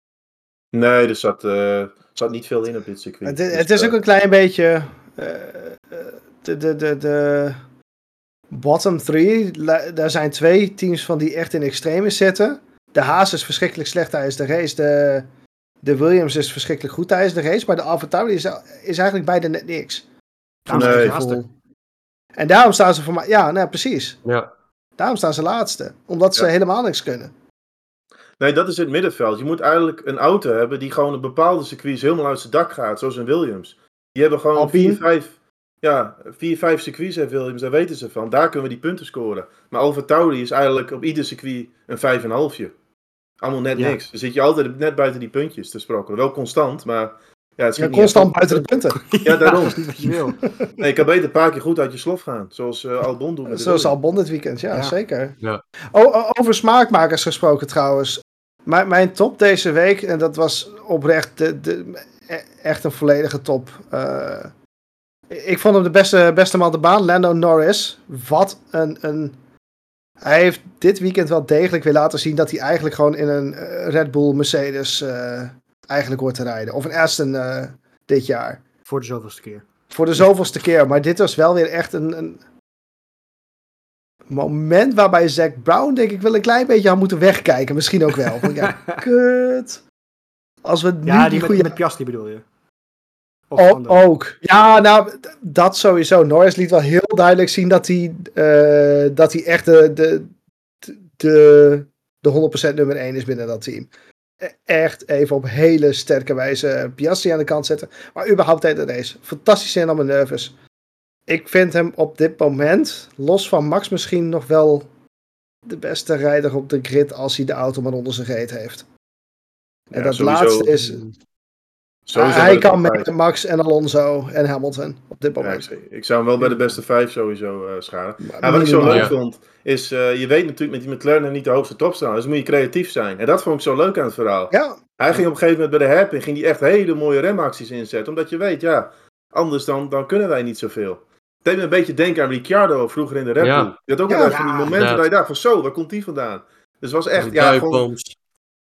Nee, er zat, eh, zat niet veel in op dit circuit. Het, is- Dus, het is eh, ook een klein beetje. eh, eh, de, de, de, de bottom three. Daar zijn twee teams van die echt in extreme zitten. De Haas is verschrikkelijk slecht tijdens de race. De, de Williams is verschrikkelijk goed tijdens de race. Maar de Alfa Tauri is, is eigenlijk beide net niks. Nee. En daarom staan ze voor mij. Ja, nou, precies. Ja, Daarom staan ze laatste. Omdat ze helemaal niks kunnen. Nee, dat is het middenveld. Je moet eigenlijk een auto hebben die gewoon een bepaalde circuits helemaal uit zijn dak gaat, zoals een Williams. Die hebben gewoon Alpine. 4, 5, ja, 4, 5 circuits heeft Williams, daar weten ze van. Daar kunnen we die punten scoren. Maar Alfa Tauri is eigenlijk op ieder circuit een 5,5. Allemaal net Ja. niks. Dan zit je altijd net buiten die puntjes te sprokkelen. Wel constant, maar ja, het Ja, schiet niet constant buiten de punten. [laughs] Ja, daarom. dat is niet wat je wil. [laughs] Nee, ik kan beter een paar keer goed uit je slof gaan. Zoals eh, Albon doet met Zoals. Albon dit weekend, ja, Ja. zeker. Ja. O- o- over smaakmakers gesproken trouwens. Mijn, mijn top deze week, en dat was oprecht de, de, e- echt een volledige top. Eh, ik vond hem de beste, beste man de baan, Lando Norris. Wat een, een... Hij heeft dit weekend wel degelijk weer laten zien dat hij eigenlijk gewoon in een eh, Red Bull Mercedes eh, eigenlijk hoort te rijden. Of een Aston eh, dit jaar. Voor de zoveelste keer. Voor de zoveelste keer. Maar dit was wel weer echt een, een moment waarbij Zack Brown, denk ik, wel een klein beetje had moeten wegkijken. Misschien ook wel. [laughs] Ja, kut. Als we nu Ja, die, die met, goede... met Piastri bedoel je. Of ook. Ja, nou, dat sowieso. Norris liet wel heel duidelijk zien dat hij, eh, dat hij echt de, de, de, de 100% nummer 1 is binnen dat team. E- Echt even op hele sterke wijze Piastri aan de kant zetten. Maar überhaupt tijdens de race. Fantastisch in mijn nervous. Ik vind hem op dit moment, los van Max misschien nog wel de beste rijder op de grid als hij de auto maar onder zijn reet heeft. En Ja, dat sowieso. laatste is, Sowieso hij kan met vijf. Max en Alonso en Hamilton op dit moment. ik, ik zou hem wel bij de beste vijf sowieso eh scharen. Maar Ja, wat ik zo leuk Ja. vond, is uh, je weet natuurlijk met die McLaren niet de hoogste top staan. Dus moet je creatief zijn. En dat vond ik zo leuk aan het verhaal. Ja, Hij ging op een gegeven moment bij de hairpin ging hij echt hele mooie remacties inzetten. Omdat je weet, ja, anders dan, dan kunnen wij niet zoveel. Het deed me een beetje denken aan Ricciardo vroeger in de Red Bull. Ja. Je had ook Ja, altijd van die momenten dat je dacht van zo, waar komt die vandaan? Dus het was echt, Die ja, gewoon.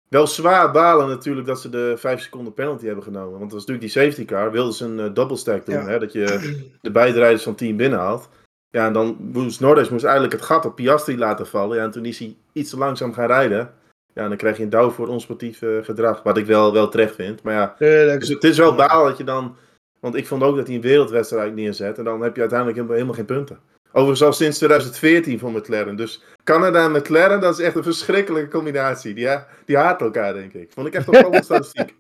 Wel zwaar balen natuurlijk dat ze de 5 seconden penalty hebben genomen. Want dat was natuurlijk die safety car. Wilden ze een uh, double stack doen. Ja. Hè, dat je de beide rijders van team binnenhaalt. Ja, en dan moest Norris moest eigenlijk het gat op Piastri laten vallen. Ja, en toen is hij iets te langzaam gaan rijden. Ja, en dan krijg je een douw voor onsportief uh, gedrag. Wat ik wel, wel terecht vind. Maar ja, dus het is wel baal dat je dan... Want ik vond ook dat hij een wereldwedstrijd neerzet. En dan heb je uiteindelijk helemaal geen punten. Overigens al sinds 2014 voor McLaren. Dus Canada en McLaren, dat is echt een verschrikkelijke combinatie. Die, ha die haten elkaar, denk ik. Vond ik echt een opvallende statistiek.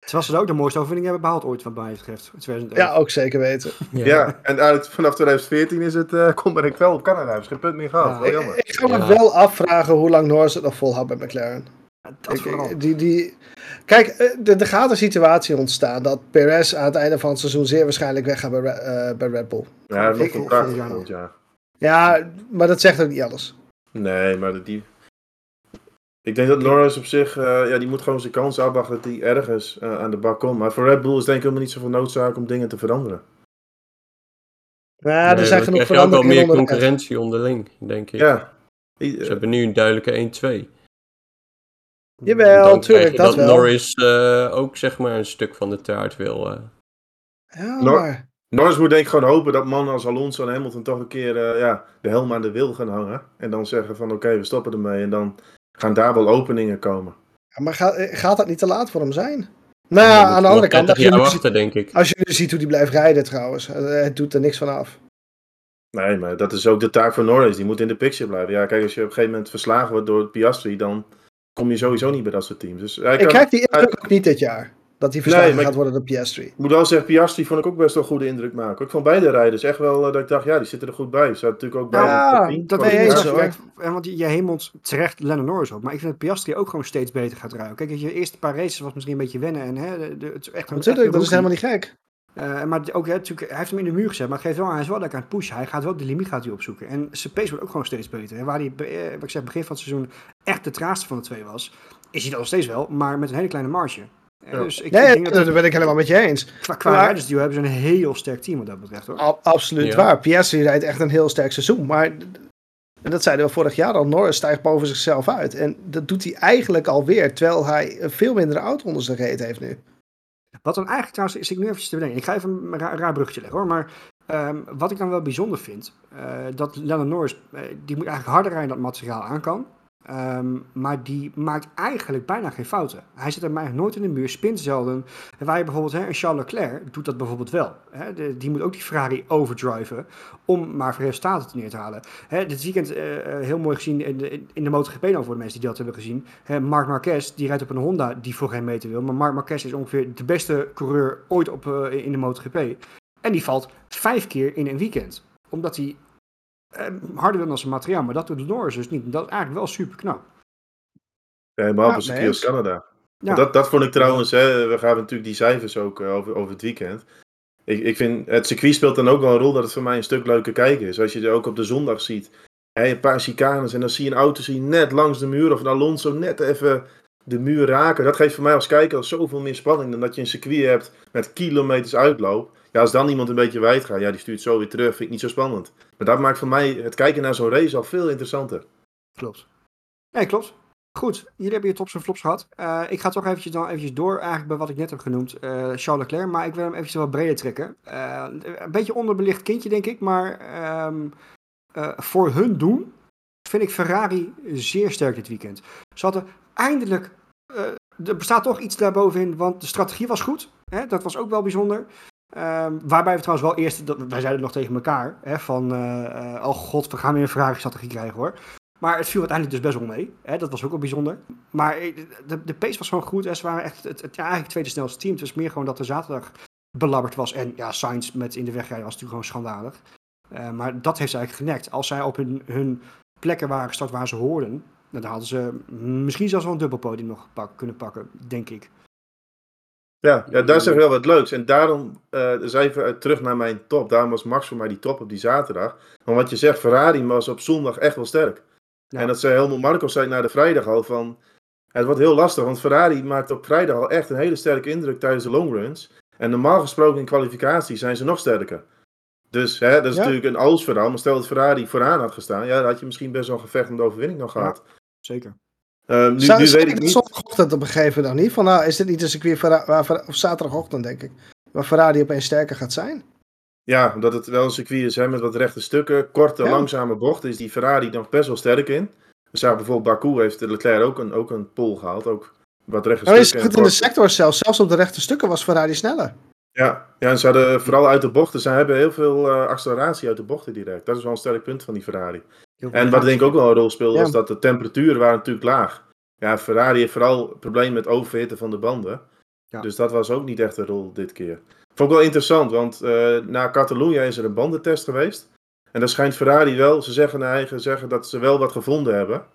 Terwijl [laughs] ze ook de mooiste overwinning hebben behaald ooit, wat mij betreft. in 2011. Ja, ook zeker weten. Ja, en eigenlijk vanaf 2014 is het, uh, komt ben ik wel op Canada. Heeft geen punt meer gehad. Ja, Ik, jammer. ik ga me Ja. wel afvragen hoe lang Norris het nog volhoudt bij McLaren. Dat Ik- die, die... Kijk, eh, er er gaat een situatie ontstaan dat Perez aan het einde van het seizoen zeer waarschijnlijk weggaat bij, eh, bij Red Bull. Ja, contract volgend jaar volgend jaar. Ja, maar dat zegt ook niet alles. Nee, maar die... Ik denk dat Norris op zich, eh, ja, die moet gewoon zijn kans afwachten dat hij ergens eh, aan de bak komt. Maar voor Red Bull is denk ik helemaal niet zoveel noodzaak om dingen te veranderen. Ja, er Nee, zijn genoeg je ook wel veranderingen meer onder de pet. concurrentie onderling, denk ik. Ja. Ze hebben nu een duidelijke 1-2. Jawel, Dan krijg tuurlijk, je dat, dat wel. Norris eh, ook zeg maar een stuk van de taart wil. eh. Ja, maar... Norris moet denk ik gewoon hopen dat mannen als Alonso en Hamilton toch een keer eh, ja, de helm aan de wil gaan hangen. En dan zeggen van oké, we stoppen ermee. En dan gaan daar wel openingen komen. Ja, maar gaat, eh, gaat dat niet te laat voor hem zijn? Nou ja, aan de andere kant, 30 als je, wachten, denk ik. als je nu ziet hoe die blijft rijden trouwens, eh, het doet er niks van af. Nee, maar dat is ook de taak van Norris. Die moet in de picture blijven. Ja, kijk, als je op een gegeven moment verslagen wordt door Piastri, dan kom je sowieso niet bij dat soort teams. Dus Ik kan- krijg die indruk ook niet dit jaar. Dat hij verslagen Nee, maar gaat ik- worden door Piastri. Ik moet wel zeggen, Piastri vond ik ook best wel een goede indruk maken. Ik vond beide rijders echt wel eh, dat ik dacht, ja, die zitten er goed bij. Ze hadden natuurlijk ook bij Ja, de top 10 Dat weet. Kijk, eh, want je hemelt terecht Lennon Norris op. Maar ik vind dat Piastri ook gewoon steeds beter gaat ruiken. Kijk, je eerste paar races was misschien een beetje wennen. En, hè, de, de- het is echt een, echt dat is helemaal niet gek. Eh, maar ook, hè, natuurlijk, hij heeft hem in de muur gezet, maar het geeft wel aan, hij is wel lekker aan het pushen. Hij gaat wel de limiet gaat hij opzoeken. En zijn pace wordt ook gewoon steeds beter. En waar hij, eh, wat ik zeg, begin van het seizoen echt de traagste van de twee was, is hij dat nog steeds wel, maar met een hele kleine marge. Ja. Dus ik, Nee, ik denk dat dat ben ik helemaal met je eens. qua, qua Maar- rijdersduo hebben ze een heel sterk team wat dat betreft hoor. Ab- absoluut Ja. waar. Piastri rijdt echt een heel sterk seizoen. Maar en dat zeiden we vorig jaar al. Norris stijgt boven zichzelf uit. En dat doet hij eigenlijk alweer. Terwijl hij veel minder auto onder zijn reet heeft nu. Wat dan eigenlijk trouwens, is ik nu eventjes te bedenken. Ik ga even een ra- raar bruggetje leggen hoor. Maar ehm, wat ik dan wel bijzonder vind, eh, dat Lennon Norris, eh, die moet eigenlijk harder rijden dan het materiaal aan kan. Ehm, maar die maakt eigenlijk bijna geen fouten. Hij zit er maar nooit in de muur, spint zelden. En waar je bijvoorbeeld, hè, een Charles Leclerc doet dat bijvoorbeeld wel. Hè, die moet ook die Ferrari overdriven om maar resultaten te neer te halen. Hè, dit weekend eh, eh, heel mooi gezien in de, in de MotoGP nou voor de mensen die dat hebben gezien. Hè, Marc Marquez, die rijdt op een Honda die voor geen meter wil. Maar Marc Marquez is ongeveer de beste coureur ooit op, eh, in de MotoGP. En die valt vijf keer in een weekend. Omdat hij harder wil dan zijn materiaal. Maar dat doet Norris dus niet. Dat is eigenlijk wel super knap. Ja, een circuit als Canada. Ja. Dat, dat vond ik trouwens, hè, we gaven natuurlijk die cijfers ook eh, over, over het weekend. Ik, ik vind, het circuit speelt dan ook wel een rol dat het voor mij een stuk leuker kijken is. Als je er ook op de zondag ziet, hè, een paar chicanes en dan zie je een auto zien net langs de muur of een Alonso net even de muur raken. Dat geeft voor mij als kijker al zoveel meer spanning dan dat je een circuit hebt met kilometers uitloop. Ja, als dan iemand een beetje wijd gaat, ja, die stuurt zo weer terug, vind ik niet zo spannend. Maar dat maakt voor mij het kijken naar zo'n race al veel interessanter. Klopt. Nee, klopt. Goed, jullie hebben je tops en flops gehad. Eh, ik ga toch eventjes, dan eventjes door eigenlijk bij wat ik net heb genoemd. eh, Charles Leclerc, maar ik wil hem eventjes wat breder trekken. Eh, een beetje onderbelicht kindje, denk ik. Maar ehm, eh, voor hun doen vind ik Ferrari zeer sterk dit weekend. Ze hadden eindelijk... er bestaat toch iets daarbovenin, want de strategie was goed. Hè? Dat was ook wel bijzonder. Ehm, waarbij we trouwens wel eerst... Dat, wij zeiden nog tegen elkaar, hè, van... eh, eh, oh god, we gaan weer een Ferrari-strategie krijgen hoor. Maar het viel uiteindelijk dus best wel mee. Hè? Dat was ook wel bijzonder. Maar eh, de, de pace was gewoon goed. En ze waren echt het, het, ja, eigenlijk tweede snelste team. Het was meer gewoon dat de zaterdag belabberd was. En ja, Sainz met in de wegrijden was natuurlijk gewoon schandalig. Maar dat heeft ze eigenlijk genekt. Als zij op hun, hun plekken waren gestart waar ze hoorden... Dan hadden ze misschien zelfs wel een dubbelpodium nog kunnen pakken, denk ik. Ja, ja daar zeg je wel wat leuks. En daarom, eh dus even eh, terug naar mijn top. Daarom was Max voor mij die top op die zaterdag. Want wat je zegt, Ferrari was op zondag echt wel sterk. Ja. En dat zei Helmut Marko zei na de vrijdag al van... Het wordt heel lastig, want Ferrari maakt op vrijdag al echt een hele sterke indruk tijdens de longruns. En normaal gesproken in kwalificatie zijn ze nog sterker. Dus hè, dat is Ja. natuurlijk een als verhaal. Maar stel dat Ferrari vooraan had gestaan, ja, dan had je misschien best wel een gevecht om de overwinning nog gehad. Zeker. Eh, nu nu weet ik het niet. Zondagochtend op een gegeven moment niet. Van nou, is dit niet een circuit waar of zaterdagochtend denk ik. Waar Ferrari opeens sterker gaat zijn? Ja, omdat het wel een circuit is hè, met wat rechte stukken, korte, Ja. langzame bochten, is die Ferrari nog best wel sterk in. We zagen bijvoorbeeld Baku heeft Leclerc ook een, ook een pole gehaald, ook wat rechte Nou, stukken. zag het en in de sector zelfs. Zelfs op de rechte stukken was Ferrari sneller. Ja, ja, en ze hadden vooral uit de bochten, ze hebben heel veel eh, acceleratie uit de bochten direct. Dat is wel een sterk punt van die Ferrari. En wat denk ik ook wel een rol speelde, Ja. was dat de temperaturen waren natuurlijk laag. Ja, Ferrari heeft vooral het probleem met overhitten van de banden. Ja. Dus dat was ook niet echt een rol dit keer. Vond ik wel interessant, want eh, na Catalonië is er een bandentest geweest. En daar schijnt Ferrari wel, ze zeggen naar eigen zeggen dat ze wel wat gevonden hebben.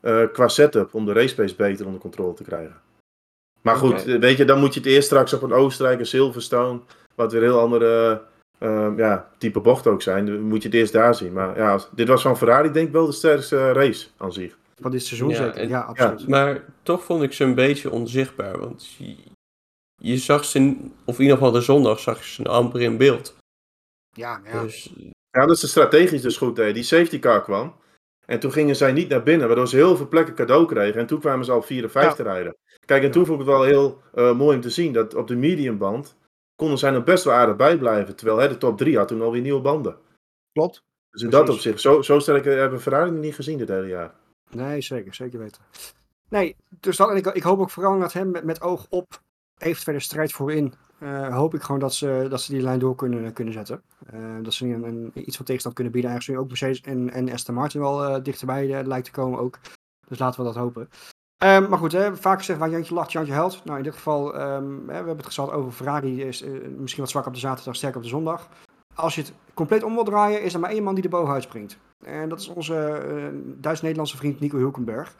eh, qua setup om de race pace beter onder controle te krijgen. Maar goed, eh, weet je, dan moet je het eerst straks op een Oostenrijk, een Silverstone, wat weer heel andere eh, ja, type bocht ook zijn. Dan moet je het eerst daar zien. Maar ja, als- dit was van Ferrari denk ik wel de sterkste eh, race aan zich. Van dit seizoen Ja, zeker. Ja, absoluut. Maar toch vond ik ze een beetje onzichtbaar. Want je, je zag ze, of in ieder geval de zondag, zag je ze amper in beeld. Ja, ja. Dus Ja, dat is de strategisch dus goed deed. Die safety car kwam. En toen gingen zij niet naar binnen, waardoor ze heel veel plekken cadeau kregen. En toen kwamen ze al vier en vijf te rijden. Kijk, en toen vond ik het wel heel eh, mooi om te zien dat op de mediumband konden zij nog best wel aardig bijblijven. Terwijl hè, de top 3 had toen alweer nieuwe banden. Klopt. Dus in Precies. dat opzicht, zo, zo sterk eh, hebben Ferrari nog niet gezien dit hele jaar. Nee, zeker, zeker weten. Nee, dus dat, en ik, ik hoop ook vooral dat hem met, met oog op eventuele strijd voorin, eh, hoop ik gewoon dat ze, dat ze die lijn door kunnen, kunnen zetten. Eh, dat ze een, een, iets van tegenstand kunnen bieden. Eigenlijk ook Mercedes en, en Aston Martin wel eh, dichterbij lijkt te komen ook. Dus laten we dat hopen. Ehm, maar goed, hè, vaak gezegd waar Jantje lacht, Jantje huilt. Nou, in dit geval, ehm, hè, we hebben het gehad over Ferrari, is misschien wat zwak op de zaterdag, sterk op de zondag. Als je het compleet om wil draaien, is er maar één man die er bovenuit springt. En dat is onze Duits-Nederlandse vriend Nico Hulkenberg.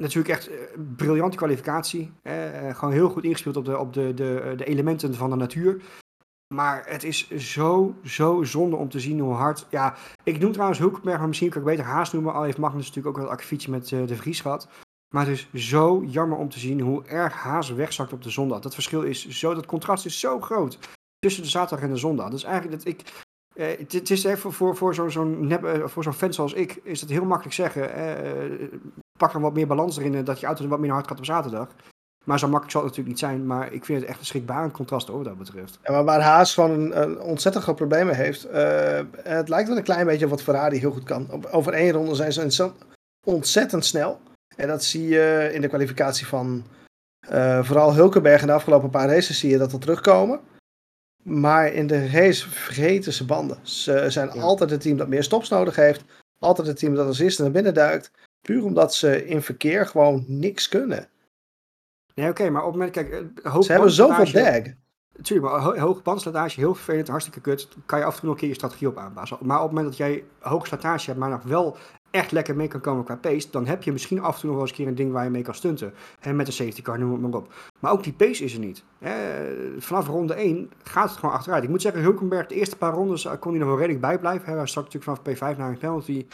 Natuurlijk echt eh, briljante kwalificatie. hè, eh, gewoon heel goed ingespeeld op, de, op de, de, de elementen van de natuur. Maar het is zo, zo zonde om te zien hoe hard... Ja, ik noem trouwens Hulkenberg, maar misschien kan ik beter Haas noemen. Al heeft Magnus natuurlijk ook wel akkefietje met eh, de Vries gehad. Maar het is zo jammer om te zien hoe erg Haas wegzakt op de zondag. Dat verschil is zo, dat contrast is zo groot tussen de zaterdag en de zondag. Dus eigenlijk dat ik... eh, het, is even voor, voor zo'n eh, voor zo'n fan zoals ik, is het heel makkelijk zeggen. eh, pak er wat meer balans erin en dat je auto wat minder hard gaat op zaterdag. Maar zo makkelijk zal het natuurlijk niet zijn. Maar ik vind het echt een schrikbarend contrast hoor, wat dat betreft. Ja, maar waar Haas gewoon een, een ontzettend groot probleem mee heeft. eh, het lijkt wel een klein beetje op wat Ferrari heel goed kan. Op- over één ronde zijn ze ontzettend snel. En dat zie je in de kwalificatie van eh, vooral Hulkenberg. In de afgelopen paar races zie je dat al terugkomen. Maar in de race vergeten ze banden. Ze zijn Ja. altijd het team dat meer stops nodig heeft. Altijd het team dat als eerste naar binnen duikt. Puur omdat ze in verkeer gewoon niks kunnen. Nee, oké, maar op het moment, kijk, eh, hoog Ze hebben zoveel dag. Tuurlijk, maar ho hoge bandslijtage, heel vervelend, hartstikke kut. Kan je af en toe nog een keer je strategie op aanpassen. Maar op het moment dat jij hoge slijtage hebt, maar nog wel echt lekker mee kan komen qua pace, dan heb je misschien af en toe nog wel eens een keer een ding waar je mee kan stunten. En met een safety car, noem het maar op. Maar ook die pace is er niet. Hè, vanaf ronde 1 gaat het gewoon achteruit. Ik moet zeggen, Hulkenberg, de eerste paar rondes eh, kon hij nog wel redelijk bijblijven. Hij stak natuurlijk vanaf P5 naar een penalty.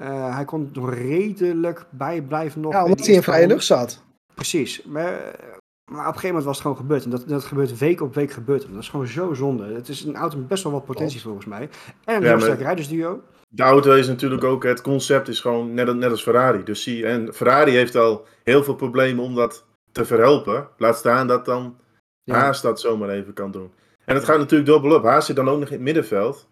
Eh, hij kon nog redelijk bijblijven nog. Ja, in omdat de hij in vrije lucht zat. Precies. Maar, maar op een gegeven moment was het gewoon gebeurd. En dat, dat gebeurt week op week gebeurt. het. Dat is gewoon zo zonde. Het is een auto met best wel wat potentie volgens mij. En een Ja, heel maar- sterk rijdersduo. De auto is natuurlijk ook, het concept is gewoon net, net als Ferrari. Dus zie, en Ferrari heeft al heel veel problemen om dat te verhelpen. Laat staan dat dan Ja. Haas dat zomaar even kan doen. En het gaat natuurlijk dubbel op. Haas zit dan ook nog in het middenveld.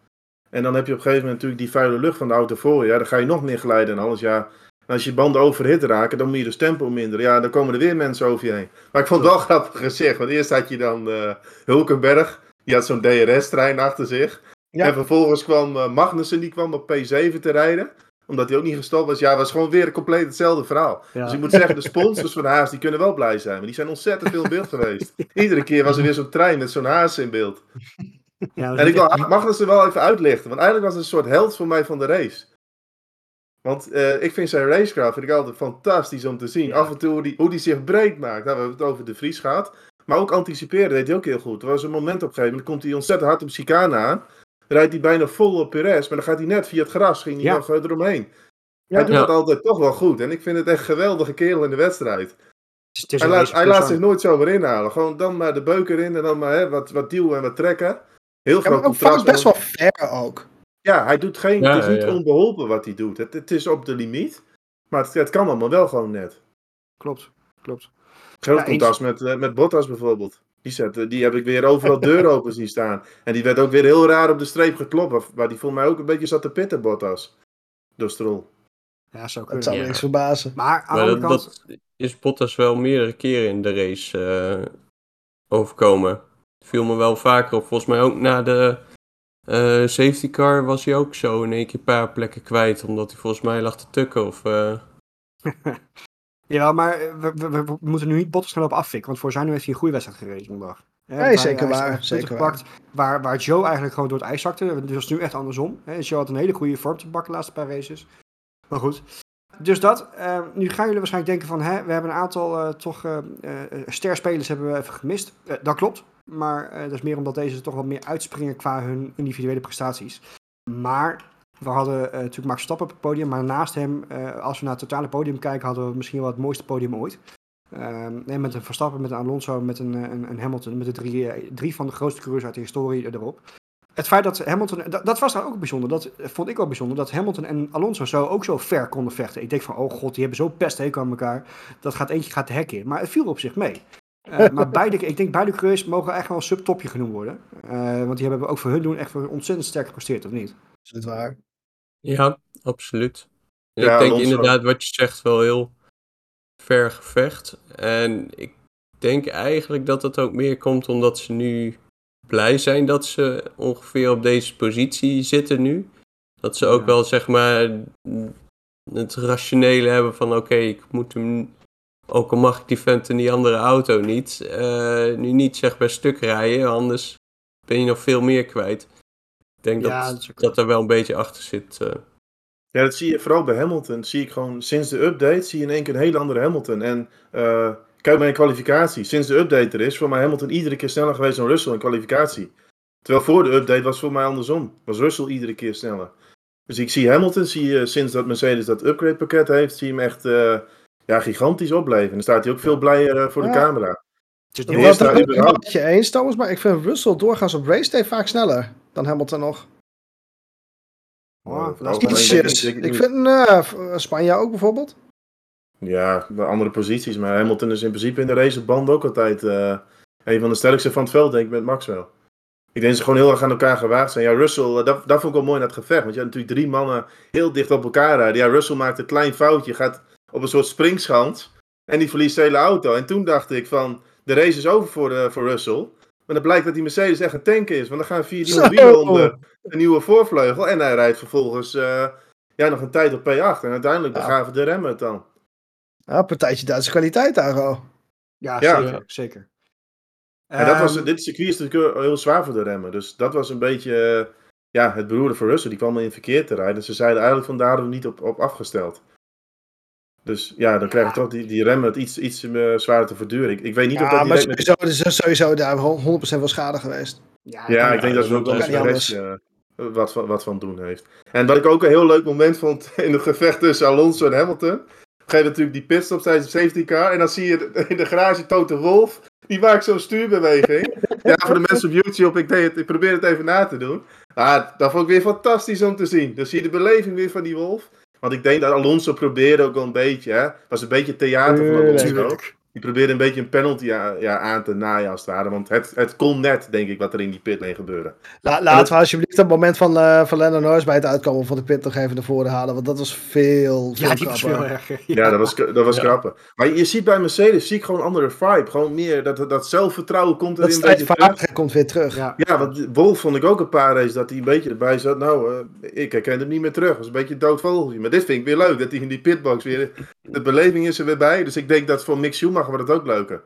En dan heb je op een gegeven moment natuurlijk die vuile lucht van de auto voor je. Ja, dan ga je nog meer glijden en alles. Ja, en als je banden overhit raken, dan moet je dus tempo minderen. Ja, dan komen er weer mensen over je heen. Maar ik vond het wel grappig gezegd. Want eerst had je dan eh, Hulkenberg. Die had zo'n DRS-trein achter zich. Ja. En vervolgens kwam eh, Magnussen, die kwam op P7 te rijden. Omdat hij ook niet gestopt was. Ja, was gewoon weer compleet hetzelfde verhaal. Ja. Dus ik moet zeggen, de sponsors van Haas, die kunnen wel blij zijn. Maar die zijn ontzettend veel in beeld geweest. [laughs] Iedere keer was er weer zo'n trein met zo'n Haas in beeld. Ja, dat En ik wil echt- Magnussen wel even uitlichten. Want eigenlijk was het een soort held voor mij van de race. Want eh, ik vind zijn racecraft vind ik altijd fantastisch om te zien. Ja. Af en toe hoe die, hoe die zich breed maakt. Nou, we hebben het over de Vries gehad. Maar ook anticiperen deed hij ook heel goed. Er was een moment op een gegeven moment, dan komt hij ontzettend hard op chicane aan. Dan rijdt hij bijna vol op Perez. Maar dan gaat hij net via het gras, ging hij Ja. nog eromheen. Ja. hij doet Ja. dat altijd toch wel goed. En ik vind het echt een geweldige kerel in de wedstrijd. is Hij laat, hij zich nooit zomaar inhalen. Gewoon dan maar de beuker in en dan maar hè, wat, wat duwen en wat trekken. Heel Ja, groot maar ook vaak contrast. best wel fair ook. Ja, hij doet geen. Ja, het is niet ja. onbeholpen wat hij doet. Het, het is op de limiet. Maar het, het kan allemaal wel gewoon net. Klopt, klopt. Groot Ja, contrast met, eh, met Bottas bijvoorbeeld. Die, zet, eh, die heb ik weer overal [laughs] deuren open zien staan. En die werd ook weer heel raar op de streep geklopt. waar- die voor mij ook een beetje zat te pitten, Bottas. Door Stroll. Ja, zo kunnen. zou me Ja. niks verbazen. Maar aan de Maar andere dat, kant... dat is Bottas wel meerdere keren in de race eh, overkomen. Het viel me wel vaker op. Volgens mij ook na de eh, safety car was hij ook zo in één keer een paar plekken kwijt. Omdat hij volgens mij lag te tukken. Of, eh, [laughs] Ja, maar eh, we, we, we- we moeten nu niet Bottas gaan lopen afvikken. Want voor zijn nu heeft hij een goede wedstrijd gereden. Hè, Nee, zeker waar, zeker gepakt, Waar, waar Joe eigenlijk gewoon door het ijs zakte. Dus dat is nu echt andersom. Hè. Joe had een hele goede vorm te bakken de laatste paar races. Maar goed. dus dat. Nu gaan jullie waarschijnlijk denken van, hè, we hebben een aantal eh, toch eh eh, sterspelers hebben we even gemist. Dat klopt. Maar eh, dat is meer omdat deze toch wat meer uitspringen qua hun individuele prestaties. Maar we hadden eh, natuurlijk Max Verstappen op het podium. Maar naast hem, eh, als we naar het totale podium kijken, hadden we misschien wel het mooiste podium ooit. Ehm, met een Verstappen, met een Alonso, met een, een, een Hamilton. Met de drie, drie van de grootste coureurs uit de historie erop. Het feit dat Hamilton, dat, was dan ook bijzonder, dat vond ik wel bijzonder, dat Hamilton en Alonso zo ook zo ver konden vechten. Ik denk van, oh god, die hebben zo pesthekel aan elkaar, dat gaat eentje gaat de hek in. Maar het viel op zich mee. Eh, maar beide, ik denk beide coureurs mogen echt wel een subtopje genoemd worden. Eh, want die hebben ook voor hun doen echt ontzettend sterk gepresteerd, of niet? Is het waar? Ja, absoluut. En Ja, ik denk Alonso. inderdaad wat je zegt wel heel ver gevecht. En ik denk eigenlijk dat het ook meer komt omdat ze nu blij zijn dat ze ongeveer op deze positie zitten nu. Dat ze ook Ja. wel zeg maar het rationele hebben van oké, ik moet hem, ook al mag ik die vent in die andere auto niet, eh, nu niet zeg maar stuk rijden, anders ben je nog veel meer kwijt. Ik denk Ja, dat, dat dat er wel een beetje achter zit. eh. Ja, dat zie je vooral bij Hamilton. Zie ik gewoon sinds de update zie je in één keer een hele andere Hamilton. En eh, kijk bij een kwalificatie. Sinds de update er is, voor mij Hamilton iedere keer sneller geweest dan Russell in kwalificatie. Terwijl voor de update was het voor mij andersom. Was Russell iedere keer sneller. Dus ik zie Hamilton, zie je sinds dat Mercedes dat upgrade pakket heeft, zie je hem echt eh, ja, gigantisch opleven. En dan staat hij ook veel blijer eh, voor de camera. Het is niet het met je eens, Thomas, maar ik vind Russell doorgaans op race day vaak sneller dan Hamilton nog. Oh, dat dat is Ietsjes. Ik vind eh, Spanje ook bijvoorbeeld. Ja, andere posities. Maar Hamilton is in principe in de race op band ook altijd eh, een van de sterkste van het veld, denk ik, met Max wel. Ik denk dat ze gewoon heel erg aan elkaar gewaagd zijn. Ja, Russell, dat, dat vond ik wel mooi in dat gevecht. Want je had natuurlijk drie mannen heel dicht op elkaar rijden. Ja, Russell maakt een klein foutje, gaat op een soort springschans. En die verliest de hele auto. En toen dacht ik van, de race is over voor, eh, voor Russell. Maar dan blijkt dat die Mercedes echt een tank is. Want dan gaan vier nieuwe wielen onder een nieuwe voorvleugel. En hij rijdt vervolgens eh, ja, nog een tijd op P8. En uiteindelijk Ja. begaven de remmen het dan. Ja, partijtje Duitse kwaliteit daar al. Ja, Ja. zeker. zeker. En dat was, Ehm, dit circuit is natuurlijk heel zwaar voor de remmen. Dus dat was een beetje eh, ja, het beroerde voor Russell. Die kwam in verkeer te rijden. Ze zeiden eigenlijk van daar hadden we niet op, op afgesteld. Dus ja, dan krijg je toch die, die remmen het iets, iets eh, zwaarder te verduren. Ik, ik weet niet of Ja, dat maar met... sowieso, er is sowieso daar 100% wel schade geweest. ja, ik denk dat dat ze ook de rest eh, wat, van, wat van doen heeft. En wat ik ook een heel leuk moment vond [laughs] in het gevecht tussen Alonso en Hamilton. Geef natuurlijk die pitstop tijdens de safety car. En dan zie je in de garage Toto Wolf. Die maakt zo'n stuurbeweging. ja, voor de mensen op YouTube, ik, deed het, ik probeer het even na te doen. Ah, dat vond ik weer fantastisch om te zien. Dan zie je de beleving weer van die Wolf. Want ik denk dat Alonso probeerde ook wel een beetje. Hè. was een beetje theater van. Alonso. Tuurlijk. Die probeerde een beetje een penalty aan, ja, aan te naaien als het ware. Want het, het kon net, denk ik, wat er in die pitlane gebeurde. La, laten we alsjeblieft het moment van, eh van Lennon Norris bij het uitkomen van de pit nog even naar voren halen. Want dat was veel, veel Ja, die was veel erger. Ja, dat was, dat was Ja. grappig. Maar je ziet bij Mercedes zie ik gewoon een andere vibe. Gewoon meer, dat, dat zelfvertrouwen komt Dat erin terug. strijdvaardige komt weer terug. Ja. Ja, want Wolf vond ik ook een paar races dat hij een beetje erbij zat. Nou, eh, ik herken hem niet meer terug. Dat was een beetje een dood vogeltje. Maar dit vind ik weer leuk, dat hij in die pitbox weer... De beleving is er weer bij. Dus ik denk dat voor Mick Schumacher wordt het ook leuker.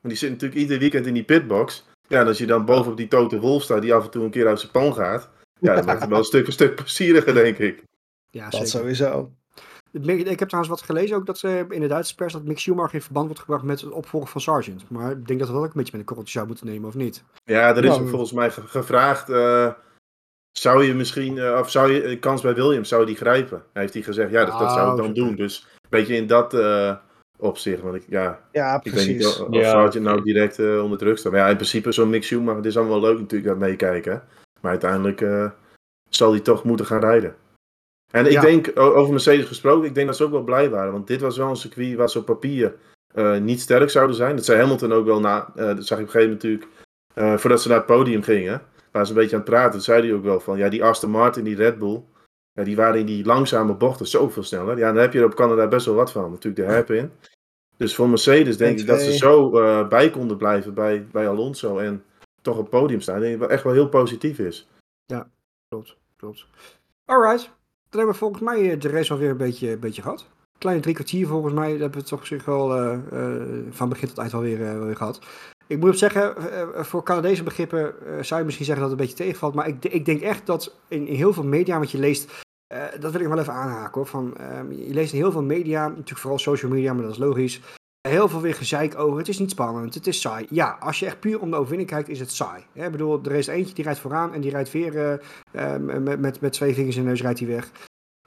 Want die zit natuurlijk ieder weekend in die pitbox. Ja, en als je dan bovenop die Tote Wolf staat, die af en toe een keer uit zijn pan gaat... Ja, dat maakt het wel een stuk, een stuk plezieriger, denk ik. Ja, Dat zeker. sowieso. Ik heb trouwens wat gelezen ook dat ze in de Duitse pers dat Mick Schumacher in verband wordt gebracht met het opvolger van Sargent. Maar ik denk dat we dat ook een beetje met een korreltje zou moeten nemen, of niet? Ja, er is Nou, hem volgens mij ge- gevraagd. eh, zou je misschien, eh, of zou je een kans bij Williams, zou je die grijpen? Hij heeft hij gezegd, ja, dat, dat zou ik dan Oh, doen. Dus een beetje in dat eh, opzicht. Want ik, ja, Ja, ik weet niet precies. of, Ja, Sargent nou direct eh, onder druk staat. Maar ja, in principe zo'n Mick Schumacher, het is allemaal wel leuk natuurlijk aan meekijken. Maar uiteindelijk eh, zal hij toch moeten gaan rijden. En ik Ja. denk, over Mercedes gesproken, ik denk dat ze ook wel blij waren. Want dit was wel een circuit waar ze op papier eh, niet sterk zouden zijn. Dat zei Hamilton ook wel na, eh, dat zag ik op een gegeven moment natuurlijk, eh, voordat ze naar het podium gingen. Waar ze een beetje aan het praten, zei hij ook wel van, ja, die Aston Martin, die Red Bull, ja, die waren in die langzame bochten zoveel sneller. Ja, dan heb je er op Canada best wel wat van. Natuurlijk de hairpin. Dus voor Mercedes denk En ik dat ze zo eh, bij konden blijven bij, bij Alonso en toch op het podium staan. Ik denk dat het echt wel heel positief is. Klopt, klopt. Alright. Dan hebben we volgens mij eh, de race alweer een beetje, een beetje gehad. Kleine drie kwartier volgens mij. Dat hebben we toch op zich wel eh, van begin tot eind wel weer, wel weer gehad. Ik moet ook zeggen, voor Canadese begrippen zou je misschien zeggen dat het een beetje tegenvalt. Maar ik, ik denk echt dat in, in heel veel media wat je leest, eh, dat wil ik wel even aanhaken. Van, ehm, je leest in heel veel media, natuurlijk vooral social media, maar dat is logisch. Heel veel weer gezeik over. Het is niet spannend, het is saai. Ja, als je echt puur om de overwinning kijkt, is het saai. Ik bedoel, er is eentje die rijdt vooraan en die rijdt weer eh, eh, met, met, met twee vingers in de neus rijdt hij weg.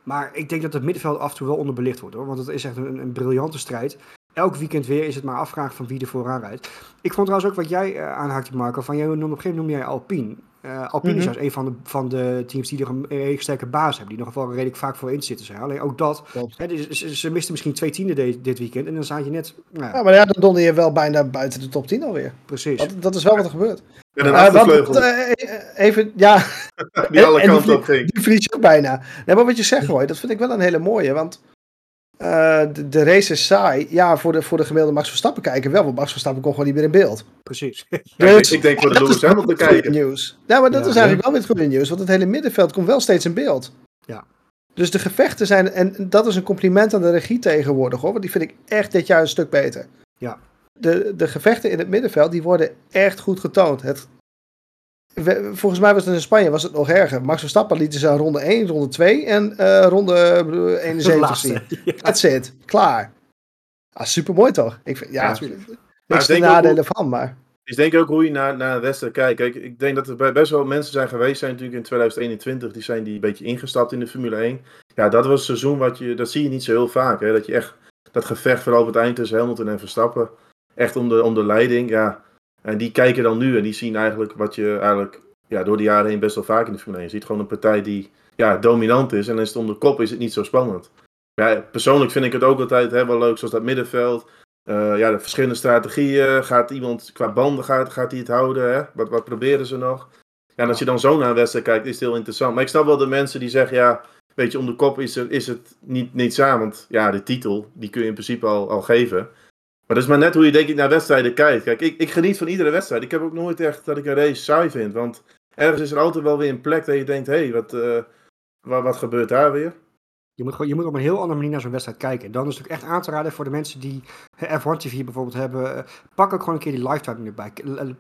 Maar ik denk dat het middenveld af en toe wel onderbelicht wordt hoor. Want het is echt een, een briljante strijd. Elk weekend weer is het maar afvragen van wie er vooraan rijdt. Ik vond trouwens ook wat jij aanhaakte, Marco. Van jij noemde op een gegeven moment noem jij Alpine. Eh, Alpine is Mhm. juist een van de, van de teams die nog een redelijk sterke baas hebben. Die nog wel redelijk vaak voorin zitten zijn. Alleen ook dat. Hè, dus ze, ze misten misschien twee tienden de- dit weekend. En dan zat je net. Nou, ja, maar ja, dan donder je wel bijna buiten de top 10 alweer. precies. Dat, dat is wel wat er gebeurt. En een Eh, eh, eh, even, ja, [laughs] die alle kanten op ging. die verlies je ook bijna. Nee, maar wat je zegt, Roy, dat vind ik wel een hele mooie. Want eh, de, de race is saai. Ja, voor de, voor de gemiddelde Max Verstappen kijken wel. Want Max Verstappen komt gewoon niet meer in beeld. precies. Ja, [laughs] ik, Dus- ik denk voor de dat Lewis Hamilton het goede kijken. nieuws. Ja, maar dat Ja. is eigenlijk wel weer het goede nieuws. Want het hele middenveld komt wel steeds in beeld. Ja. Dus de gevechten zijn, en dat is een compliment aan de regie tegenwoordig hoor. Want die vind ik echt dit jaar een stuk beter. Ja. De, de gevechten in het middenveld, die worden echt goed getoond. Het, we- volgens mij was het in Spanje was het nog erger. Max Verstappen lieten ze aan ronde 1, ronde 2 en eh, ronde eh, bedoel, De 71 laatste. zien. [laughs] Ja. That's it. Klaar. Ah, super mooi toch? Ik vind, ja, Ja, natuurlijk. Maar Niks ik ook nadelen van, maar... is denk ik ook hoe je naar, naar een wedstrijd kijkt. Kijk, ik denk dat er best wel mensen zijn geweest zijn natuurlijk in 2021. Die zijn die een beetje ingestapt in de Formule 1. Ja, dat was een seizoen wat je, dat zie je niet zo heel vaak. Hè? Dat je echt dat gevecht vooral op het eind tussen Hamilton en Verstappen. Echt om de, om de leiding, ja. En die kijken dan nu en die zien eigenlijk wat je eigenlijk ja, door de jaren heen best wel vaak in de Formule 1 ziet. Gewoon een partij die ja, dominant is. En dan is het om de kop is het niet zo spannend. Ja, persoonlijk vind ik het ook altijd hè, wel leuk, zoals dat middenveld. Eh, ja, de verschillende strategieën. Gaat iemand qua banden gaat, gaat hij het houden? Hè? Wat, wat proberen ze nog? Ja, en als je dan zo naar een wedstrijd kijkt, is het heel interessant. Maar ik snap wel de mensen die zeggen, ja, weet je, om de kop is, is het niet, niet samen. Want ja, de titel, die kun je in principe al, al geven. Maar dat is maar net hoe je denk ik naar wedstrijden kijkt. Kijk, ik, ik geniet van iedere wedstrijd. Ik heb ook nooit echt dat ik een race saai vind. Want ergens is er altijd wel weer een plek dat je denkt, hé, hey, wat, eh, wat, wat gebeurt daar weer? Je moet, gewoon, je moet op een heel andere manier naar zo'n wedstrijd kijken. En dan is het ook echt aan te raden voor de mensen die eh, F1 TV bijvoorbeeld hebben. eh, Pak ook gewoon een keer die lifetime erbij.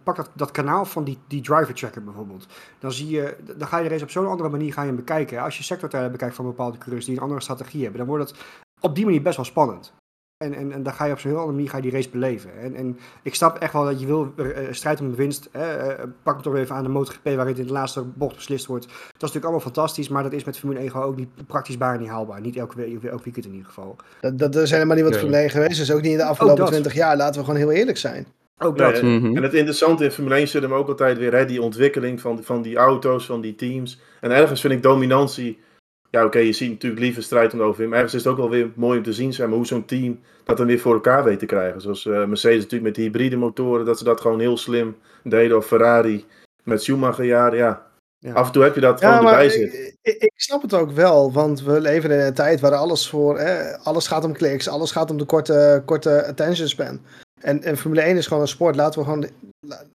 Pak dat, dat kanaal van die, die driver tracker bijvoorbeeld. Dan, zie je, dan ga je er eens op zo'n andere manier ga je bekijken. Als je sectortijden bekijkt van bepaalde coureurs die een andere strategie hebben, dan wordt het op die manier best wel spannend. En, en, en dan ga je op zo'n heel andere manier ga je die race beleven. En, en ik snap echt wel dat je wil eh, strijd om de winst. Hè, eh, pak het toch even aan de MotoGP waarin het in de laatste bocht beslist wordt. Dat is natuurlijk allemaal fantastisch, maar dat is met Formule 1 gewoon ook niet praktisch bijna niet haalbaar. Niet elke, we- elk weekend in ieder geval. Dat, dat, er zijn helemaal niet wat Nee. Formule 1 geweest. Dus ook niet in de afgelopen. 20 jaar. Laten we gewoon heel eerlijk zijn. Ook Nee, dat. Mhm. En het interessante in Formule 1 zit hem ook altijd weer, hè, die ontwikkeling van, van die auto's, van die teams. En ergens vind ik dominantie, ja oké, je ziet natuurlijk liever strijd om de overwinning, maar ergens is het ook wel weer mooi om te zien, zeg maar, hoe zo'n team dat dan weer voor elkaar weet te krijgen. Zoals eh, Mercedes natuurlijk met die hybride motoren, dat ze dat gewoon heel slim deden, of Ferrari met Schumacher, ja, ja. Ja. Af en toe heb je dat Ja, gewoon erbij zitten. ik, ik, ik snap het ook wel. Want we leven in een tijd waar alles voor... Hè, alles gaat om kliks. Alles gaat om de korte, korte attention span. En, en Formule 1 is gewoon een sport. Laten we gewoon...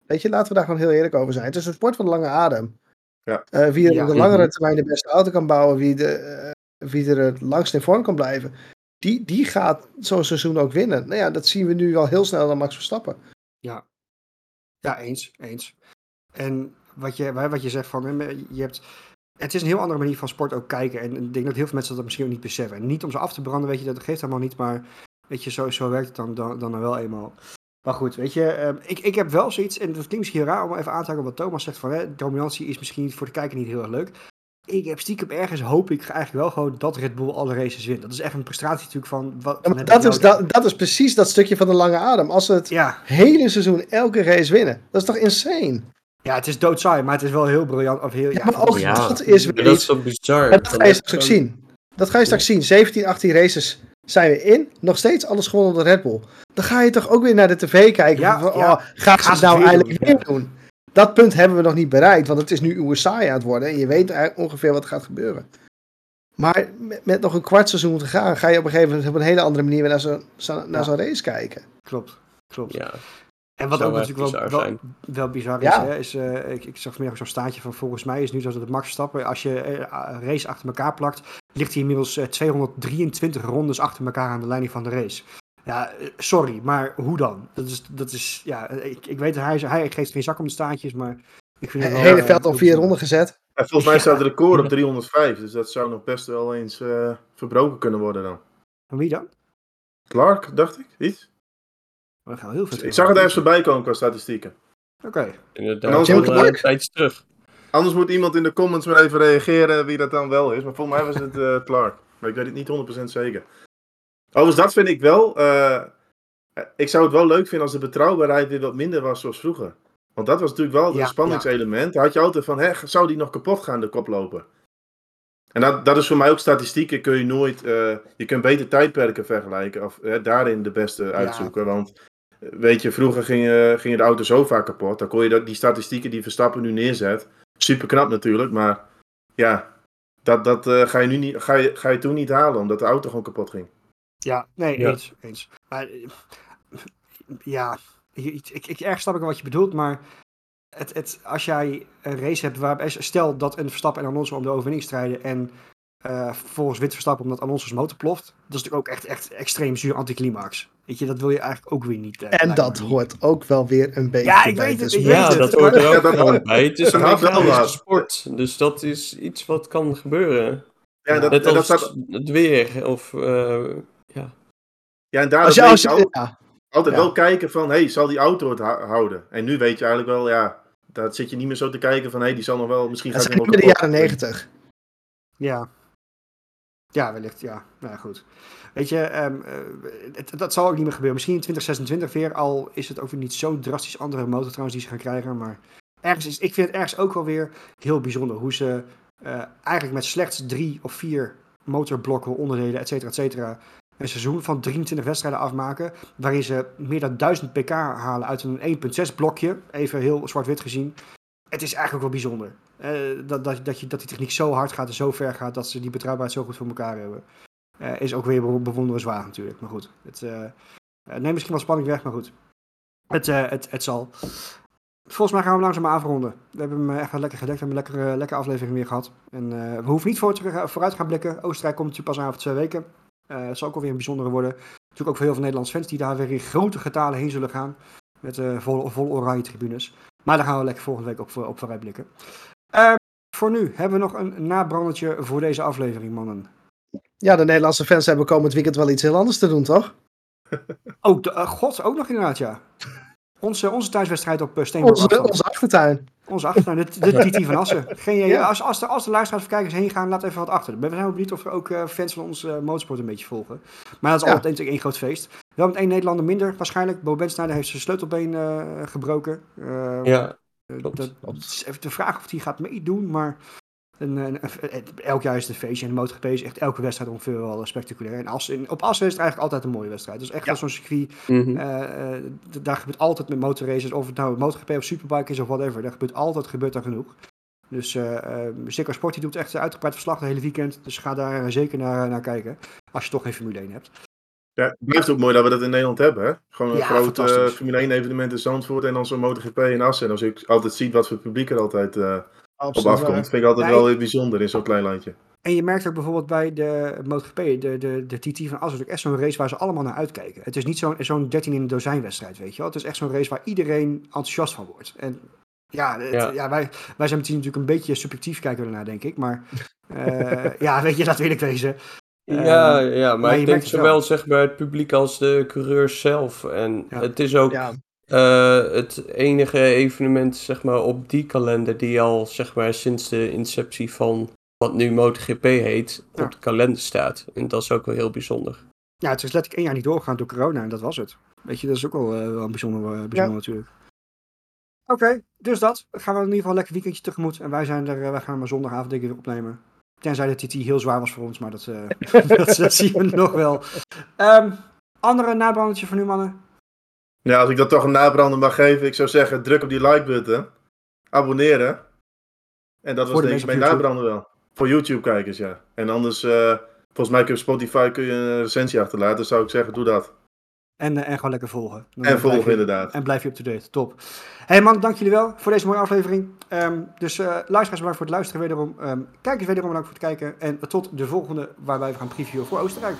Weet je, laten we daar gewoon heel eerlijk over zijn. Het is een sport van lange adem. Ja. Eh, wie er Ja. op de langere termijn de beste auto kan bouwen. Wie, de, eh, wie er het langst in vorm kan blijven. Die, die gaat zo'n seizoen ook winnen. Nou ja, dat zien we nu al heel snel dan Max Verstappen. Ja, eens. eens. En wat je, wat je zegt van, je hebt, het is een heel andere manier van sport ook kijken. En ik denk dat heel veel mensen dat misschien ook niet beseffen. En niet om ze af te branden, weet je, dat geeft helemaal niet. Maar weet je, zo, zo werkt het dan, dan, dan wel eenmaal. Maar goed, weet je, ehm, ik, ik heb wel zoiets, en dat klinkt misschien raar om even aan te haken wat Thomas zegt van, hè, dominantie is misschien voor de kijker niet heel erg leuk. Ik heb stiekem ergens, hoop ik eigenlijk wel gewoon dat Red Bull alle races wint. Dat is echt een prestatie natuurlijk van... Wat, Ja, van dat, is, dat, dat is precies dat stukje van de lange adem. Als ze het Ja, hele seizoen elke race winnen. Dat is toch insane? ja, het is doodsaai, maar het is wel heel briljant. Of heel, Ja, ja, maar ook Ja. dat is weer dat is toch bizar. Dat ga je straks ook zien. Dat ga je straks zien. 17, 18 races zijn we in. Nog steeds alles gewonnen door Red Bull. Dan ga je toch ook weer naar de tv kijken. Ja, van, ja. oh, gaan ze het nou het weer doen, weer doen? Dat punt hebben we nog niet bereikt. Want het is nu USA aan het worden. En je weet eigenlijk ongeveer wat er gaat gebeuren. Maar met, met nog een kwart seizoen te gaan. Ga je op een gegeven moment op een hele andere manier weer naar zo'n zo, naar Ja. zo'n race kijken. Klopt, klopt. Ja, En wat ook echt natuurlijk wel, bizar wel, bizar Ja. is, hè, is eh, ik, ik zag vanmiddag zo'n staatje van volgens mij is nu zo dat het Max Verstappen, als je eh, race achter elkaar plakt, ligt hij inmiddels eh, 223 rondes achter elkaar aan de leiding van de race. Ja, eh, sorry, maar hoe dan? Dat is, dat is ja, ik, ik weet dat hij, hij geeft geen zak om de staartjes, maar ik vind het Het wel, hele eh, veld al vier ronden gezet. En volgens mij staat het record op [laughs] 305, dus dat zou nog best wel eens eh, verbroken kunnen worden dan. Van wie dan? Clark, dacht ik, iets? We gaan heel veel Ik zag het ergens voorbij komen qua statistieken. Oké. Inderdaad, anders moet eh, het terug. Anders moet iemand in de comments maar even reageren wie dat dan wel is. Maar volgens mij was het eh, [laughs] Clark. Maar ik weet het niet 100% zeker. Overigens, dat vind ik wel. eh, ik zou het wel leuk vinden als de betrouwbaarheid weer wat minder was zoals vroeger. Want dat was natuurlijk wel Ja, een spanningselement. Had je altijd van, hè, zou die nog kapot gaan, de koploper? En dat, dat is voor mij ook statistieken, kun je nooit... eh, je kunt beter tijdperken vergelijken of hè, daarin de beste uitzoeken. Want weet je, vroeger gingen, gingen de auto's zo vaak kapot. Dan kon je dat, die statistieken die Verstappen nu neerzet... Super knap natuurlijk, maar ja, dat, dat eh, ga, je nu niet, ga, je, ga je toen niet halen, omdat de auto gewoon kapot ging. Ja, nee, Ja. eens. eens. Maar, eh, ja, ik, ik, ik, erg snap ik wat je bedoelt, maar het, het, als jij een race hebt waarbij, stel dat een Verstappen en Alonso om de overwinning strijden en eh vervolgens wint Verstappen omdat Alonso's motor ploft, dat is natuurlijk ook echt, echt extreem zuur anticlimax. Weet je, dat wil je eigenlijk ook weer niet. eh, En dat hoort ook wel weer een beetje Ja, ik bij weet het Ja, het. dat hoort er ook Ja, gewoon bij. Het is een wel sport, dus dat is iets wat kan gebeuren. Ja, dat, Net dat staat, het weer, of eh, ja. ja en daar Als je, als je je, al- ja, altijd ja. wel kijken van, hey, zal die auto het hou- houden? En nu weet je eigenlijk wel, ja, daar zit je niet meer zo te kijken van, hey, die zal nog wel, misschien dat gaat is hij nog in de jaren negentig. Ja. Ja, wellicht, ja. Nou goed. Weet je, ehm, eh, dat zal ook niet meer gebeuren. Misschien in 2026 weer, al is het ook weer niet zo'n drastisch andere motor trouwens die ze gaan krijgen. Maar ergens is, ik vind het ergens ook wel weer heel bijzonder hoe ze eh, eigenlijk met slechts drie of vier motorblokken, onderdelen, et cetera, et cetera, een seizoen van 23 wedstrijden afmaken. Waarin ze meer dan 1000 pk halen uit een 1.6 blokje. Even heel zwart-wit gezien. Het is eigenlijk wel bijzonder. Eh, dat, dat, dat, je, dat die techniek zo hard gaat en zo ver gaat dat ze die betrouwbaarheid zo goed voor elkaar hebben. Eh, is ook weer be- bewonderenswaardig natuurlijk. Maar goed, het eh, neemt misschien wel spanning weg, maar goed. Het, het, het zal. Volgens mij gaan we langzaam afronden. We hebben hem echt wel lekker gedekt. We hebben een lekkere, lekkere aflevering weer gehad. En we hoeven niet vooruit te gaan blikken. Oostenrijk komt natuurlijk pas aan over twee weken. Het zal ook alweer een bijzondere worden. Natuurlijk ook voor heel veel Nederlandse fans die daar weer in grote getalen heen zullen gaan. Met volle, volle oranje tribunes. Maar daar gaan we lekker volgende week ook voor, op vooruit blikken. Ehm, voor nu hebben we nog een nabrandetje voor deze aflevering, mannen. Ja, de Nederlandse fans hebben komend weekend wel iets heel anders te doen, toch? [laughs] Oh, de, eh, god, ook nog inderdaad, ja. Onze, onze thuiswedstrijd op uh, Steenborg Onze, onze achtertuin. Onze achtertuin, de, de TT van Assen. [laughs] Geen. Ja. als, als, de, als de luisteraars of kijkers heen gaan, laat even wat achter. We zijn ook benieuwd of er ook eh, fans van ons eh, motorsport een beetje volgen. Maar dat is Ja. altijd natuurlijk één groot feest. Wel met één Nederlander minder waarschijnlijk. Bo Bensnijder heeft zijn sleutelbeen eh, gebroken. Eh, ja, eh, klopt. dat, dat is even de vraag of hij gaat meedoen, maar... Een, een- een- elk jaar is het een feestje en de MotoGP is echt elke wedstrijd ongeveer wel spectaculair. En Assen, in- op Assen is het eigenlijk altijd een mooie wedstrijd. Dus echt Ja. zo'n circuit Mhm. eh, eh, daar gebeurt altijd met motorraces, of het nou MotoGP of Superbike is of whatever. Daar gebeurt altijd gebeurt genoeg. Dus eh eh Ziggo Sport die doet echt uitgebreid verslag het hele weekend. Dus ga daar eh, zeker naar, naar kijken. Als je toch geen Formule 1 hebt. Ja, het blijft ook mooi dat we dat in Nederland hebben, hè? Gewoon een Ja, groot. Formule 1 evenement in Zandvoort en dan zo'n MotoGP in Assen. En als ik altijd ziet wat voor publiek er altijd eh, op Absoluut. afkomt, vind ik altijd wel weer bijzonder in zo'n klein landje. En je merkt ook bijvoorbeeld bij de MotoGP, de, de, de TT van Assen, is ook echt zo'n race waar ze allemaal naar uitkijken. Het is niet zo'n zo'n 13 in een dozijn wedstrijd, weet je wel. Het is echt zo'n race waar iedereen enthousiast van wordt. En ja, het- Ja. ja. wij, wij zijn misschien natuurlijk een beetje subjectief kijken we ernaar, denk ik. Maar eh, [laughs] ja, weet je, dat wil ik wezen. Ja, Ehm, ja, maar, ik denk zowel wel. zeg maar het publiek als de coureurs zelf. En Ja. het is ook Ja, eh, het enige evenement zeg maar, op die kalender die al zeg maar, sinds de inceptie van wat nu MotoGP heet, Ja. op de kalender staat. En dat is ook wel heel bijzonder. Ja, het is letterlijk één jaar niet doorgegaan door corona en dat was het. Weet je, dat is ook wel, eh, wel een bijzonder, eh, bijzonder natuurlijk. Oké, dus dat. Gaan we in ieder geval een lekker weekendje tegemoet. En wij, zijn er, wij gaan maar zondagavond denk ik weer opnemen. Tenzij de TT heel zwaar was voor ons, maar dat, eh, [laughs] dat, dat zien we nog wel. Ehm, andere nabrandetje van u mannen? Ja, als ik dat toch een nabrander mag geven, ik zou zeggen, druk op die like-button. Abonneren. En dat was Voor de denk ik mijn nabrander wel. Voor YouTube-kijkers, ja. En anders, eh, volgens mij kun je op Spotify kun je een recensie achterlaten. Dus zou ik zeggen, doe dat. En, eh, en gewoon lekker volgen. Dan En volgen je- inderdaad. En blijf je up-to-date. Top. hey man, dank jullie wel voor deze mooie aflevering. Ehm, dus eh luisteraars bedankt voor het luisteren wederom. Ehm kijkers wederom bedankt voor het kijken. En tot de volgende waarbij we gaan previewen voor Oostenrijk.